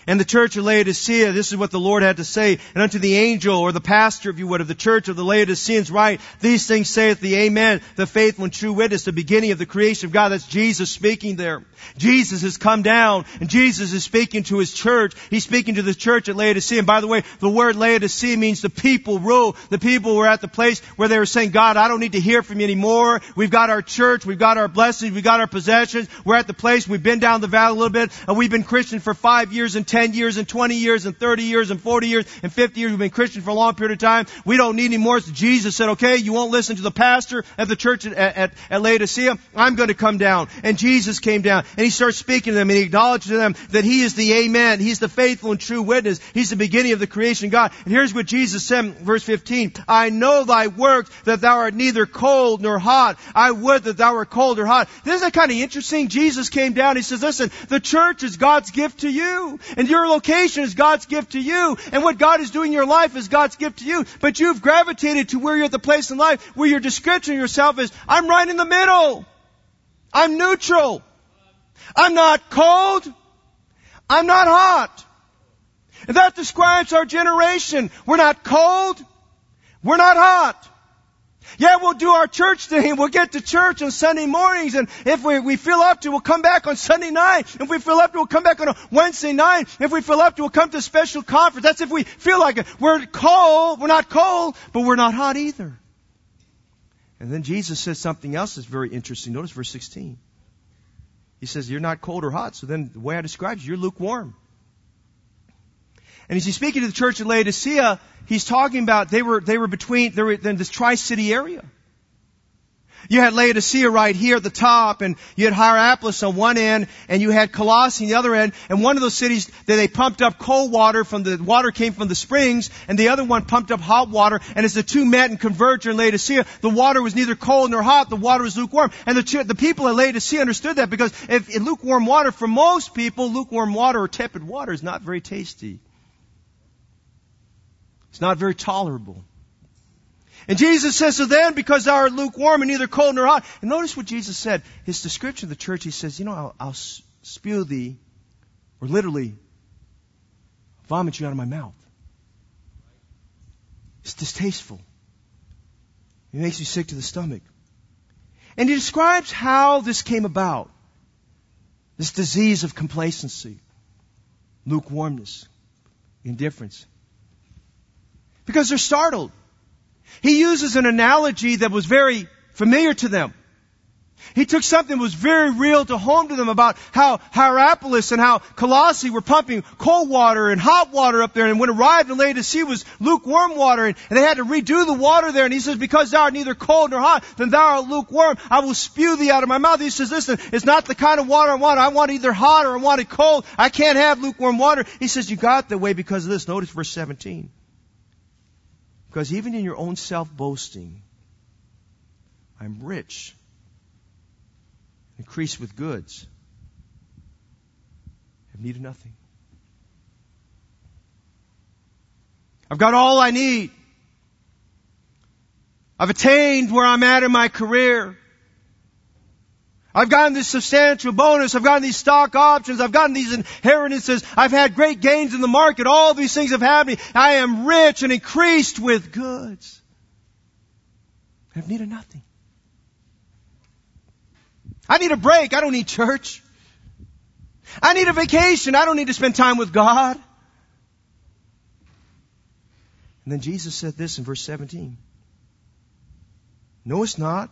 A: And the church of Laodicea, this is what the Lord had to say. And unto the angel, or the pastor, if you would, of the church of the Laodiceans write, These things saith the Amen, the faithful and true witness, the beginning of the creation of God. That's Jesus speaking there. Jesus has come down, and Jesus is speaking to His church. He's speaking to the church at Laodicea. And by the way, the word Laodicea means the people rule. The people were at the place where they were saying, God, I don't need to hear from you anymore. We've got our church, we've got our blessings, we've got our possessions. We're at the place, we've been down the valley a little bit, and we've been Christian for five years and ten 10 years and 20 years and 30 years and 40 years and 50 years. We've been Christian for a long period of time. We don't need any more. Jesus said, okay, you won't listen to the pastor at the church at, at, at Laodicea. I'm going to come down. And Jesus came down and he starts speaking to them and he acknowledged to them that he is the amen. He's the faithful and true witness. He's the beginning of the creation of God. And here's what Jesus said, verse 15. I know thy works that thou art neither cold nor hot. I would that thou wert cold or hot. This is kind of interesting. Jesus came down. He says, listen, the church is God's gift to you. And your location is God's gift to you. And what God is doing in your life is God's gift to you. But you've gravitated to where you're at the place in life where your description of yourself is, I'm right in the middle. I'm neutral. I'm not cold. I'm not hot. And that describes our generation. We're not cold. We're not hot. Yeah, we'll do our church thing. We'll get to church on Sunday mornings, and if we, we feel up to, we'll come back on Sunday night. If we feel up to, we'll come back on a Wednesday night. If we feel up to, we'll come to a special conference. That's if we feel like it. We're cold. We're not cold, but we're not hot either. And then Jesus says something else that's very interesting. Notice verse 16. He says, You're not cold or hot. So then the way I describe you, you're lukewarm. And as he's speaking to the church of Laodicea, he's talking about they were, they were between, they were in this tri-city area. You had Laodicea right here at the top, and you had Hierapolis on one end, and you had Colossae on the other end, and one of those cities that they pumped up cold water from the water came from the springs, and the other one pumped up hot water, and as the two met and converged in Laodicea, the water was neither cold nor hot, the water was lukewarm. And the, the people at Laodicea understood that because if, if lukewarm water, for most people, lukewarm water or tepid water is not very tasty. It's not very tolerable. And Jesus says, so then, because thou art lukewarm and neither cold nor hot. And notice what Jesus said. His description of the church, he says, you know, I'll, I'll spew thee, or literally, vomit you out of my mouth. It's distasteful. It makes you sick to the stomach. And he describes how this came about. This disease of complacency, lukewarmness, indifference because they're startled. He uses an analogy that was very familiar to them. He took something that was very real to home to them about how Hierapolis and how Colossae were pumping cold water and hot water up there. And when arrived in Laodicea was lukewarm water and, they had to redo the water there. And he says, because thou art neither cold nor hot, then thou art lukewarm. I will spew thee out of my mouth. He says, listen, it's not the kind of water I want. I want either hot or I want it cold. I can't have lukewarm water. He says, you got that way because of this. Notice verse 17. Because even in your own self boasting, I'm rich, increased with goods, have needed nothing. I've got all I need. I've attained where I'm at in my career. I've gotten this substantial bonus. I've gotten these stock options. I've gotten these inheritances. I've had great gains in the market. All these things have happened. I am rich and increased with goods. I've needed nothing. I need a break. I don't need church. I need a vacation. I don't need to spend time with God. And then Jesus said this in verse 17. Knowest not,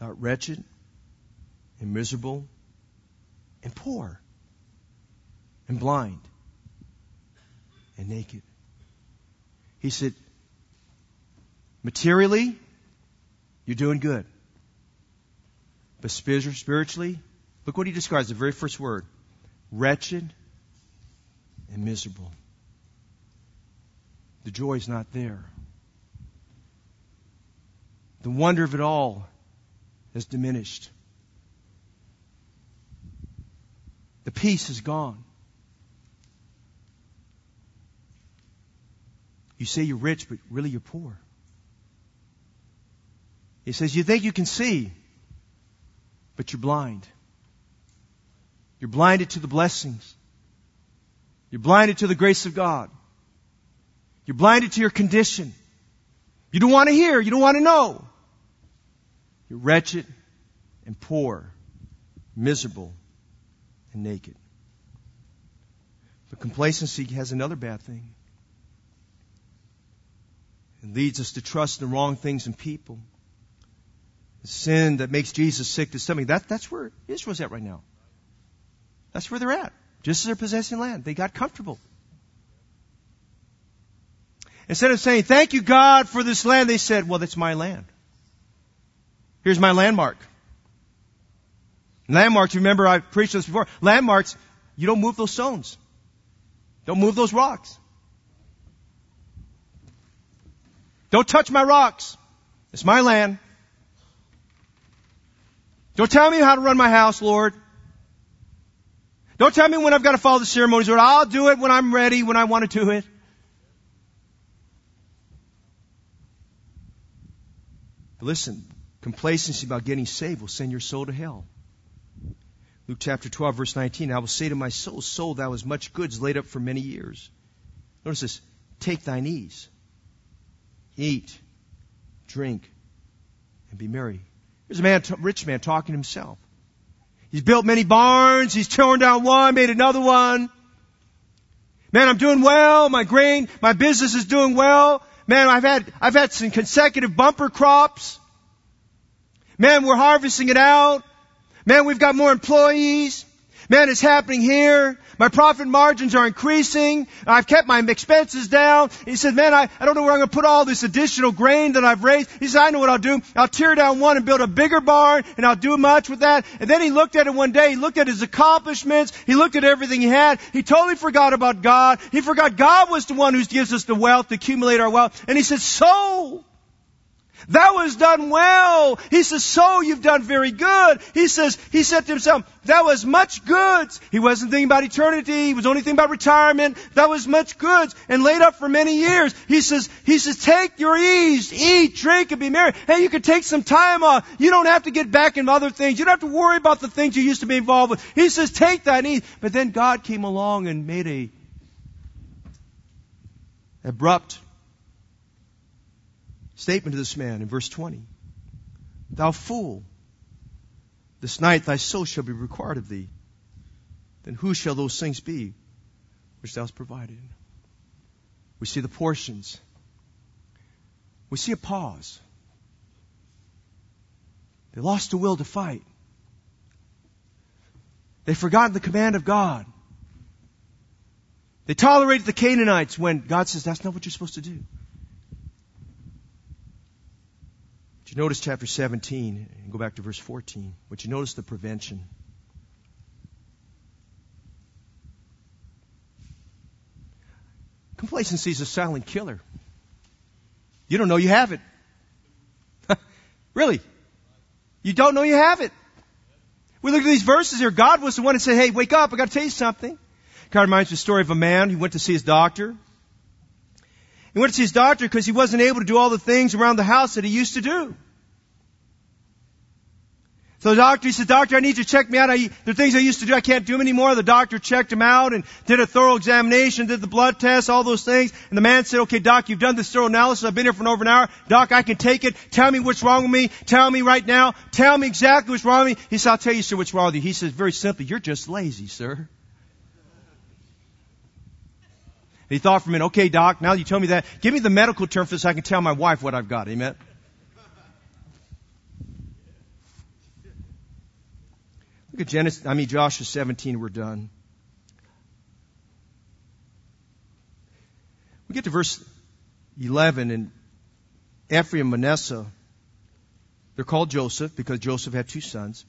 A: not wretched and miserable and poor and blind and naked. He said, materially, you're doing good. But spiritually, look what he describes, the very first word. Wretched and miserable. The joy is not there. The wonder of it all has diminished. The peace is gone. You say you're rich, but really you're poor. He says, You think you can see, but you're blind. You're blinded to the blessings. You're blinded to the grace of God. You're blinded to your condition. You don't want to hear. You don't want to know. You're wretched and poor, miserable and naked. But complacency has another bad thing. It leads us to trust the wrong things and people. The sin that makes Jesus sick to stomach. That, that's where Israel's at right now. That's where they're at. Just as they're possessing land. They got comfortable. Instead of saying, thank you God for this land, they said, well, that's my land. Here's my landmark. Landmarks, remember I preached this before. Landmarks, you don't move those stones. Don't move those rocks. Don't touch my rocks. It's my land. Don't tell me how to run my house, Lord. Don't tell me when I've got to follow the ceremonies, Lord. I'll do it when I'm ready, when I want to do it. Listen, complacency about getting saved will send your soul to hell. Luke chapter 12 verse 19, I will say to my soul, soul, thou hast much goods laid up for many years. Notice this, take thine ease. Eat, drink, and be merry. Here's a man, rich man talking to himself. He's built many barns. He's torn down one, made another one. Man, I'm doing well. My grain, my business is doing well. Man, I've had, I've had some consecutive bumper crops. Man, we're harvesting it out. Man, we've got more employees. Man, it's happening here. My profit margins are increasing. I've kept my expenses down. He said, man, I, I don't know where I'm going to put all this additional grain that I've raised. He said, I know what I'll do. I'll tear down one and build a bigger barn and I'll do much with that. And then he looked at it one day. He looked at his accomplishments. He looked at everything he had. He totally forgot about God. He forgot God was the one who gives us the wealth to accumulate our wealth. And he said, so that was done well. He says, so you've done very good. He says, he said to himself, that was much goods. He wasn't thinking about eternity. He was only thinking about retirement. That was much goods and laid up for many years. He says, he says, take your ease, eat, drink, and be merry. Hey, you could take some time off. You don't have to get back into other things. You don't have to worry about the things you used to be involved with. He says, take that eat. But then God came along and made a abrupt statement to this man in verse 20. Thou fool, this night thy soul shall be required of thee. Then who shall those things be which thou hast provided? We see the portions. We see a pause. They lost the will to fight. They forgot the command of God. They tolerated the Canaanites when God says that's not what you're supposed to do. You notice chapter 17 and go back to verse 14? Would you notice the prevention? Complacency is a silent killer. You don't know you have it. really. You don't know you have it. We look at these verses here. God was the one that said, hey, wake up. I got to tell you something. Kind of reminds me of the story of a man who went to see his doctor. He went to see his doctor because he wasn't able to do all the things around the house that he used to do. So the doctor, he said, doctor, I need you to check me out. I, there are things I used to do. I can't do them anymore. The doctor checked him out and did a thorough examination, did the blood test, all those things. And the man said, okay, doc, you've done this thorough analysis. I've been here for over an hour. Doc, I can take it. Tell me what's wrong with me. Tell me right now. Tell me exactly what's wrong with me. He said, I'll tell you, sir, what's wrong with you. He says, very simply, you're just lazy, sir. he thought for a minute, okay, doc, now you tell me that. Give me the medical term for this so I can tell my wife what I've got. Amen. Look at Genesis, I mean Joshua 17, we're done. We get to verse 11 and Ephraim and Manasseh, they're called Joseph because Joseph had two sons.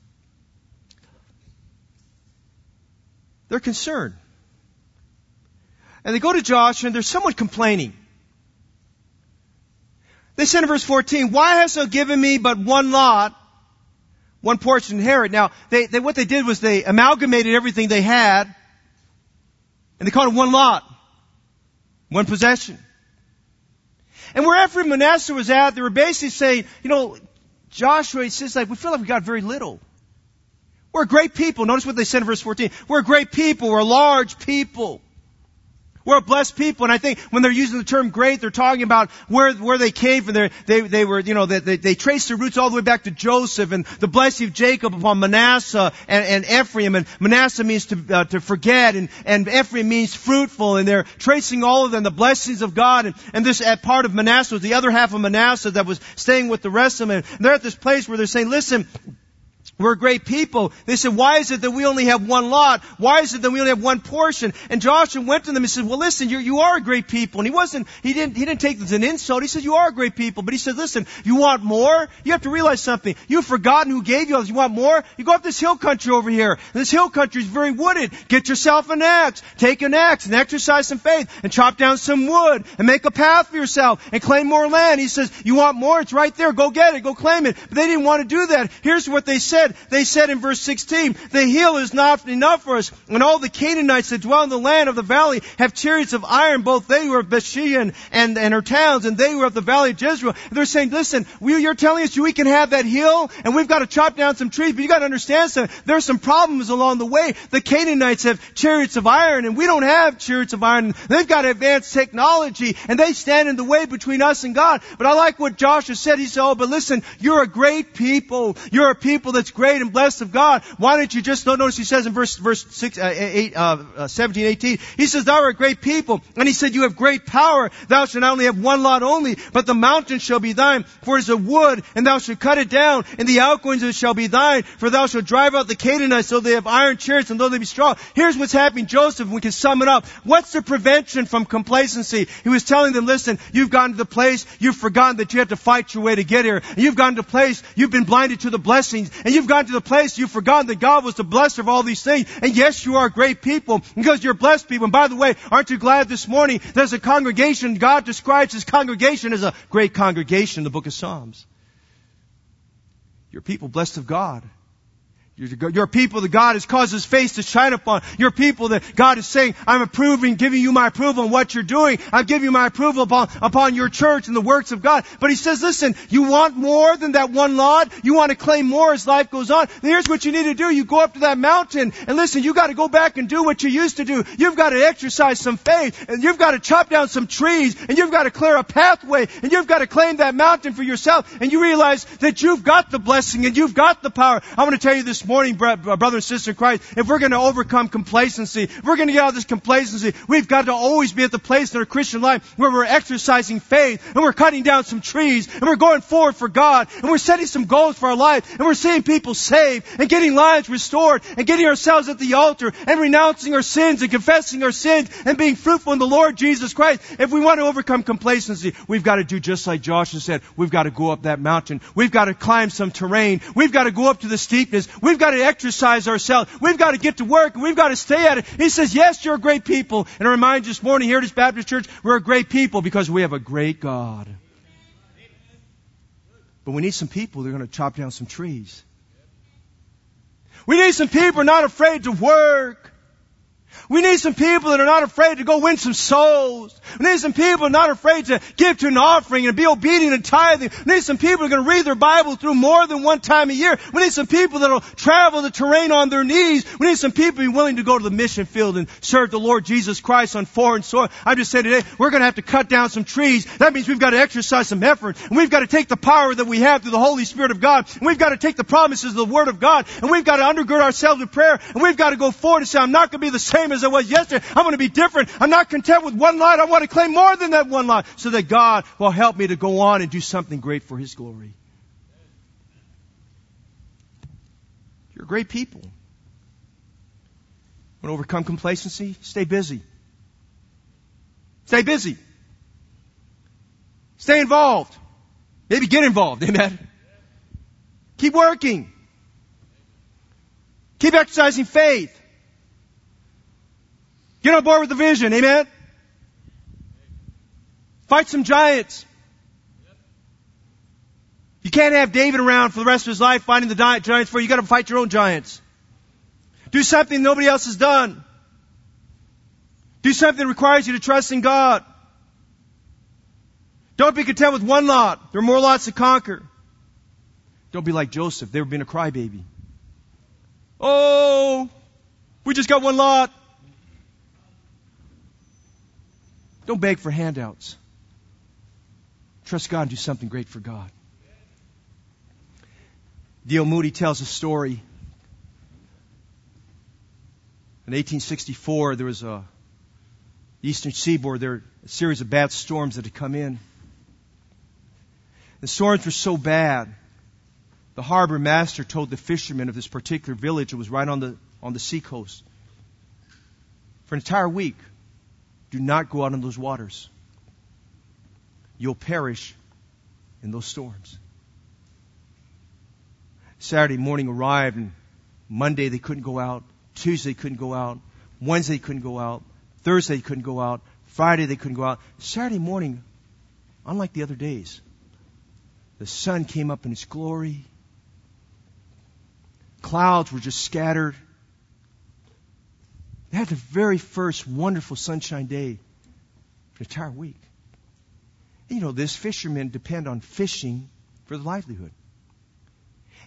A: They're concerned. And they go to Joshua and they're somewhat complaining. They say in verse 14, Why hast thou given me but one lot, one portion inherit. Now, they, they, what they did was they amalgamated everything they had, and they called it one lot, one possession. And where Ephraim Manasseh was at, they were basically saying, you know, Joshua, he says like, we feel like we got very little. We're great people. Notice what they said in verse 14. We're a great people. We're a large people. We're a blessed people, and I think when they're using the term great, they're talking about where, where they came from. They're, they, they were, you know, they, they, they traced their roots all the way back to Joseph and the blessing of Jacob upon Manasseh and, and Ephraim. And Manasseh means to, uh, to forget, and, and Ephraim means fruitful, and they're tracing all of them, the blessings of God. And, and this uh, part of Manasseh was the other half of Manasseh that was staying with the rest of them. And they're at this place where they're saying, listen, we're great people. They said, why is it that we only have one lot? Why is it that we only have one portion? And Joshua went to them and said, well listen, you you are a great people. And he wasn't, he didn't, he didn't take this as an insult. He said, you are a great people. But he said, listen, you want more? You have to realize something. You've forgotten who gave you all this. You want more? You go up this hill country over here. And this hill country is very wooded. Get yourself an axe. Take an axe and exercise some faith and chop down some wood and make a path for yourself and claim more land. He says, you want more? It's right there. Go get it. Go claim it. But they didn't want to do that. Here's what they said. They said in verse 16, the hill is not enough for us. And all the Canaanites that dwell in the land of the valley have chariots of iron, both they who are of Bethshean and, and her towns, and they who are of the valley of Jezreel. And they're saying, listen, we, you're telling us we can have that hill, and we've got to chop down some trees, but you got to understand something. There's some problems along the way. The Canaanites have chariots of iron, and we don't have chariots of iron. They've got advanced technology, and they stand in the way between us and God. But I like what Joshua said. He said, oh, but listen, you're a great people. You're a people that's great and blessed of God. Why don't you just notice he says in verse verse six, uh, eight, uh, uh, 17, 18, he says, "Thou art a great people," and he said, "You have great power. Thou shalt not only have one lot only, but the mountain shall be thine, for it is a wood, and thou shalt cut it down, and the outgoings of it shall be thine. For thou shalt drive out the Canaanites, though they have iron chariots, and though they be strong." Here's what's happening, Joseph. We can sum it up. What's the prevention from complacency? He was telling them, "Listen, you've gotten to the place you've forgotten that you have to fight your way to get here. And you've gotten to the place you've been blinded to the blessings, and you've gotten to the place you've forgotten." that God was the blesser of all these things. And yes, you are great people because you're blessed people. And by the way, aren't you glad this morning there's a congregation, God describes his congregation as a great congregation in the book of Psalms. You're people blessed of God. You're people that God has caused His face to shine upon. You're people that God is saying, I'm approving, giving you my approval on what you're doing. I'm giving you my approval upon, upon your church and the works of God. But He says, listen, you want more than that one lot? You want to claim more as life goes on? Then here's what you need to do. You go up to that mountain and listen, you got to go back and do what you used to do. You've got to exercise some faith and you've got to chop down some trees and you've got to clear a pathway and you've got to claim that mountain for yourself and you realize that you've got the blessing and you've got the power. I want to tell you this morning, uh, brother and sister in Christ, if we're going to overcome complacency, if we're going to get out of this complacency, we've got to always be at the place in our Christian life where we're exercising faith and we're cutting down some trees and we're going forward for God and we're setting some goals for our life and we're seeing people saved and getting lives restored and getting ourselves at the altar and renouncing our sins and confessing our sins and being fruitful in the Lord Jesus Christ. If we want to overcome complacency, we've got to do just like Joshua said. We've got to go up that mountain. We've got to climb some terrain. We've got to go up to the steepness. We've got to exercise ourselves. We've got to get to work and we've got to stay at it. He says, yes, you're a great people. And I remind you this morning here at this Baptist Church, we're a great people because we have a great God. But we need some people that are going to chop down some trees. We need some people not afraid to work. We need some people that are not afraid to go win some souls. We need some people not afraid to give to an offering and be obedient and tithing. We need some people that are going to read their Bible through more than one time a year. We need some people that will travel the terrain on their knees. We need some people to be willing to go to the mission field and serve the Lord Jesus Christ on foreign soil. I just said today, we're going to have to cut down some trees. That means we've got to exercise some effort. And we've got to take the power that we have through the Holy Spirit of God. And we've got to take the promises of the Word of God. And we've got to undergird ourselves in prayer. And we've got to go forward and say, I'm not going to be the same as I was yesterday. I'm going to be different. I'm not content with one lot. I want to claim more than that one lot so that God will help me to go on and do something great for His glory. You're great people. Want to overcome complacency? Stay busy. Stay busy. Stay involved. Maybe get involved. Amen. Keep working. Keep exercising faith. Get on board with the vision. Amen. Fight some giants. You can't have David around for the rest of his life fighting the giants for you. You got to fight your own giants. Do something nobody else has done. Do something that requires you to trust in God. Don't be content with one lot. There are more lots to conquer. Don't be like Joseph. They've been a crybaby. Oh, we just got one lot. Don't beg for handouts. Trust God and do something great for God. D.L. Moody tells a story. In 1864, there was a eastern seaboard. There were a series of bad storms that had come in. The storms were so bad. The harbor master told the fishermen of this particular village, it was right on the on the seacoast, for an entire week, do not go out in those waters. You'll perish in those storms. Saturday morning arrived, and Monday they couldn't go out. Tuesday couldn't go out. Wednesday couldn't go out. Thursday couldn't go out. Friday they couldn't go out. Saturday morning, unlike the other days, the sun came up in its glory. Clouds were just scattered. They had the very first wonderful sunshine day for the entire week. And you know, this fishermen depend on fishing for their livelihood.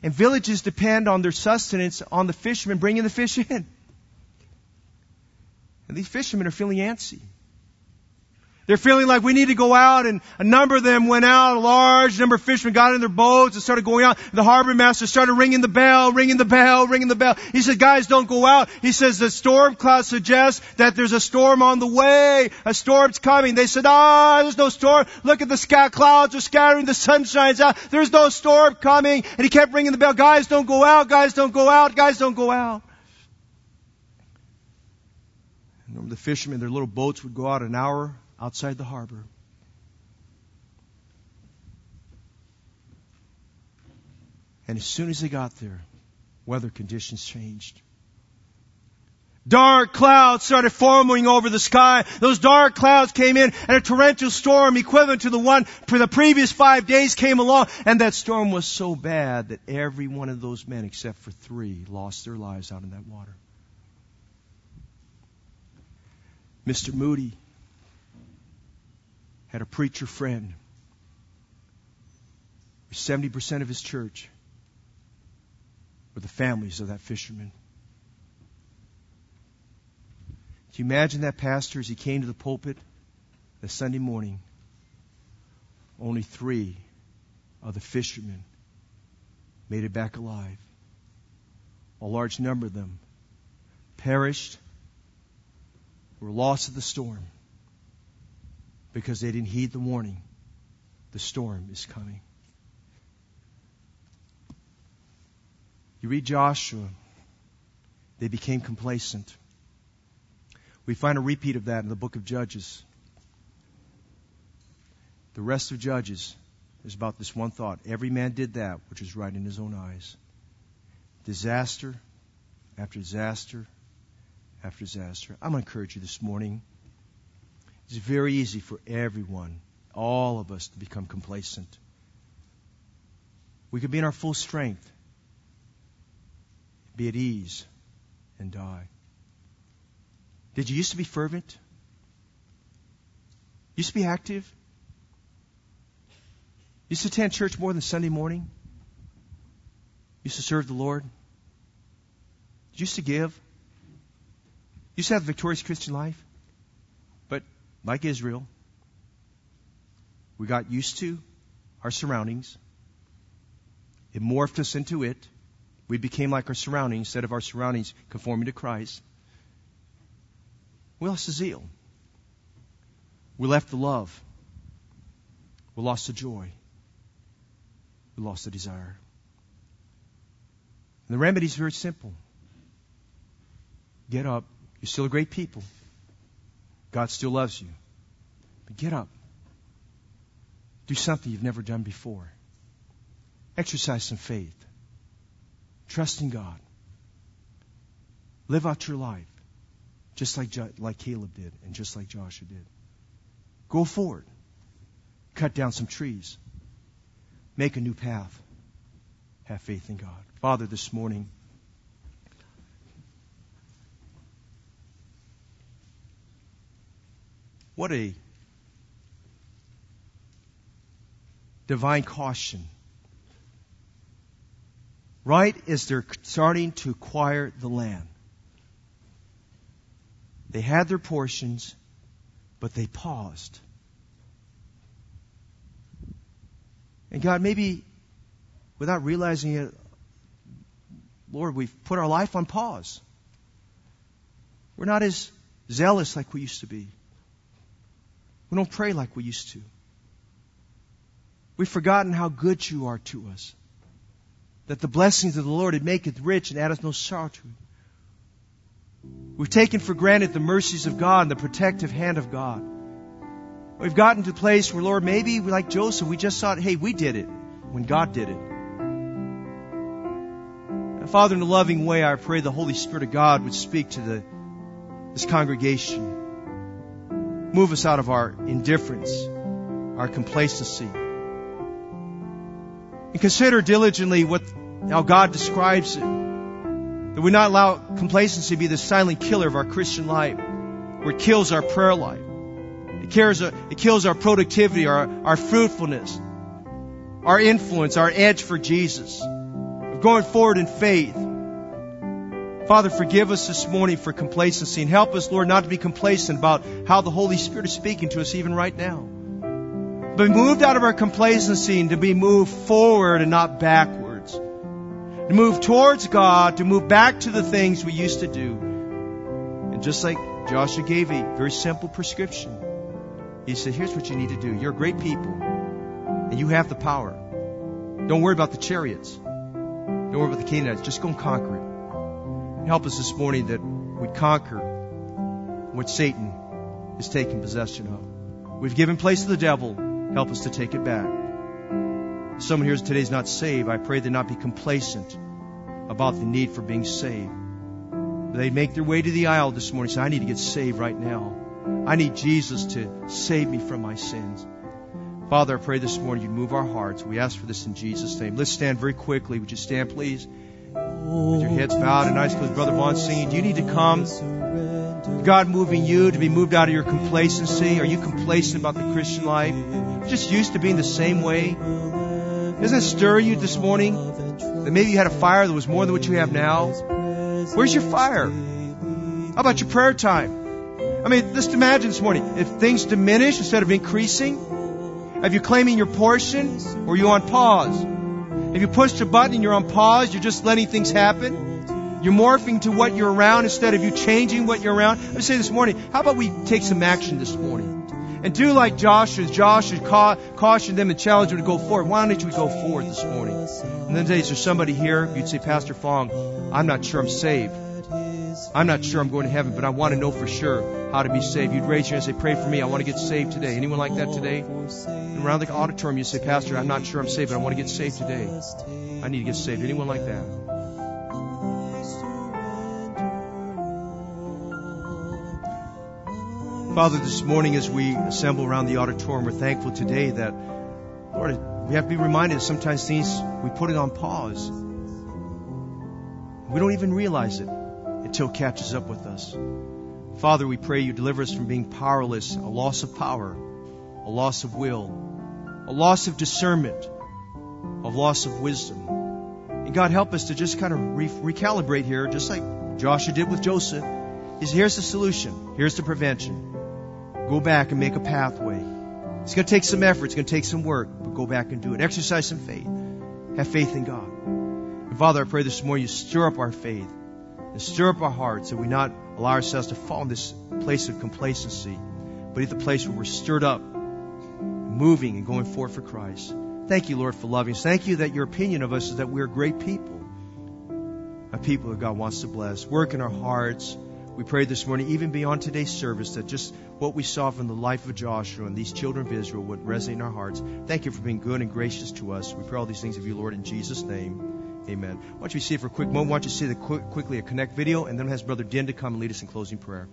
A: And villages depend on their sustenance on the fishermen bringing the fish in. And these fishermen are feeling antsy. They're feeling like we need to go out, and a number of them went out. A large number of fishermen got in their boats and started going out. The harbor master started ringing the bell, ringing the bell, ringing the bell. He said, guys, don't go out. He says, the storm cloud suggests that there's a storm on the way. A storm's coming. They said, ah, there's no storm. Look at the sky clouds are scattering. The sun shines out. There's no storm coming. And he kept ringing the bell. Guys, don't go out. Guys, don't go out. Guys, don't go out. And the fishermen, their little boats would go out an hour outside the harbor. And as soon as they got there, weather conditions changed. Dark clouds started forming over the sky. Those dark clouds came in and a torrential storm equivalent to the one for the previous five days came along. And that storm was so bad that every one of those men except for three lost their lives out in that water. Mr. Moody had a preacher friend. 70% of his church were the families of that fisherman. Can you imagine that pastor as he came to the pulpit that Sunday morning? Only three of the fishermen made it back alive. A large number of them perished, were lost to the storm because they didn't heed the warning. The storm is coming. You read Joshua, they became complacent. We find a repeat of that in the book of Judges. The rest of Judges is about this one thought. Every man did that which was right in his own eyes. Disaster after disaster after disaster. I'm going to encourage you this morning it's very easy for everyone, all of us, to become complacent. We could be in our full strength, be at ease, and die. Did you used to be fervent? Used to be active? Used to attend church more than Sunday morning? Used to serve the Lord? Used to give? Used to have a victorious Christian life? Like Israel, we got used to our surroundings. It morphed us into it. We became like our surroundings instead of our surroundings conforming to Christ. We lost the zeal. We left the love. We lost the joy. We lost the desire. And the remedy is very simple. Get up. You're still a great people. God still loves you. But get up. Do something you've never done before. Exercise some faith. Trust in God. Live out your life just like, like Caleb did and just like Joshua did. Go forward. Cut down some trees. Make a new path. Have faith in God. Father, this morning, what a divine caution. Right as they're starting to acquire the land, they had their portions, but they paused. And God, maybe without realizing it, Lord, we've put our life on pause. We're not as zealous like we used to be. We don't pray like we used to. We've forgotten how good you are to us. That the blessings of the Lord it maketh rich and addeth no sorrow to it. We've taken for granted the mercies of God and the protective hand of God. We've gotten to a place where, Lord, maybe we, like Joseph, we just thought, hey, we did it when God did it. And Father, in a loving way, I pray the Holy Spirit of God would speak to the, this congregation. Move us out of our indifference, our complacency. And consider diligently what, how God describes it. That we not allow complacency to be the silent killer of our Christian life, where it kills our prayer life it kills, it kills our productivity, our, our fruitfulness, our influence, our edge for Jesus, of going forward in faith. Father, forgive us this morning for complacency and help us, Lord, not to be complacent about how the Holy Spirit is speaking to us even right now. But moved out of our complacency and to be moved forward and not backwards. To move towards God, to move back to the things we used to do. And just like Joshua gave a very simple prescription. He said, Here's what you need to do. You're a great people, and you have the power. Don't worry about the chariots. Don't worry about the Canaanites. Just go and conquer it. Help us this morning that we conquer what Satan is taking possession of. We've given place to the devil. Help us to take it back. If someone here today is not saved. I pray they not be complacent about the need for being saved. They make their way to the aisle this morning and say, I need to get saved right now. I need Jesus to save me from my sins. Father, I pray this morning you move our hearts. We ask for this in Jesus' name. Let's stand very quickly. Would you stand, please? With your heads bowed and eyes closed. Brother Vaughn singing. Do you need to come? God moving you to be moved out of your complacency? Are you complacent about the Christian life? Just used to being the same way? Doesn't it stir you this morning? That maybe you had a fire that was more than what you have now? Where's your fire? How about your prayer time? I mean, just imagine this morning if things diminish instead of increasing. Have you claiming your portion or are you on pause? If you pushed a button you're on pause, you're just letting things happen. You're morphing to what you're around instead of you changing what you're around. Me say this morning, how about we take some action this morning? And do like Joshua. Joshua ca- cautioned them and challenged them to go forward. Why don't we go forward this morning? And then today, is there somebody here? You'd say, Pastor Fong, I'm not sure I'm saved. I'm not sure I'm going to heaven, but I want to know for sure how to be saved. You'd raise your hand and say, Pray for me. I want to get saved today. Anyone like that today? And around the auditorium, you say, Pastor, I'm not sure I'm saved, but I want to get saved today. I need to get saved. Anyone like that? Father, this morning as we assemble around the auditorium, we're thankful today that, Lord, we have to be reminded that sometimes things, we put it on pause. We don't even realize it until it catches up with us. Father, we pray you deliver us from being powerless, a loss of power, a loss of will, a loss of discernment, a loss of wisdom. And God, help us to just kind of re- recalibrate here, just like Joshua did with Joseph. Is here's the solution. Here's the prevention. Go back and make a pathway. It's going to take some effort. It's going to take some work, but go back and do it. Exercise some faith. Have faith in God. And Father, I pray this morning you stir up our faith and stir up our hearts that we not allow ourselves to fall in this place of complacency, but at the place where we're stirred up, moving and going forward for Christ. Thank you, Lord, for loving us. Thank you that your opinion of us is that we're great people, a people that God wants to bless. Work in our hearts. We pray this morning, even beyond today's service, that just what we saw from the life of Joshua and these children of Israel would resonate in our hearts. Thank you for being good and gracious to us. We pray all these things of you, Lord, in Jesus' name. Amen. Why don't you see it for a quick moment? Why don't you see the quick, quickly a connect video, and then has Brother Den to come and lead us in closing prayer.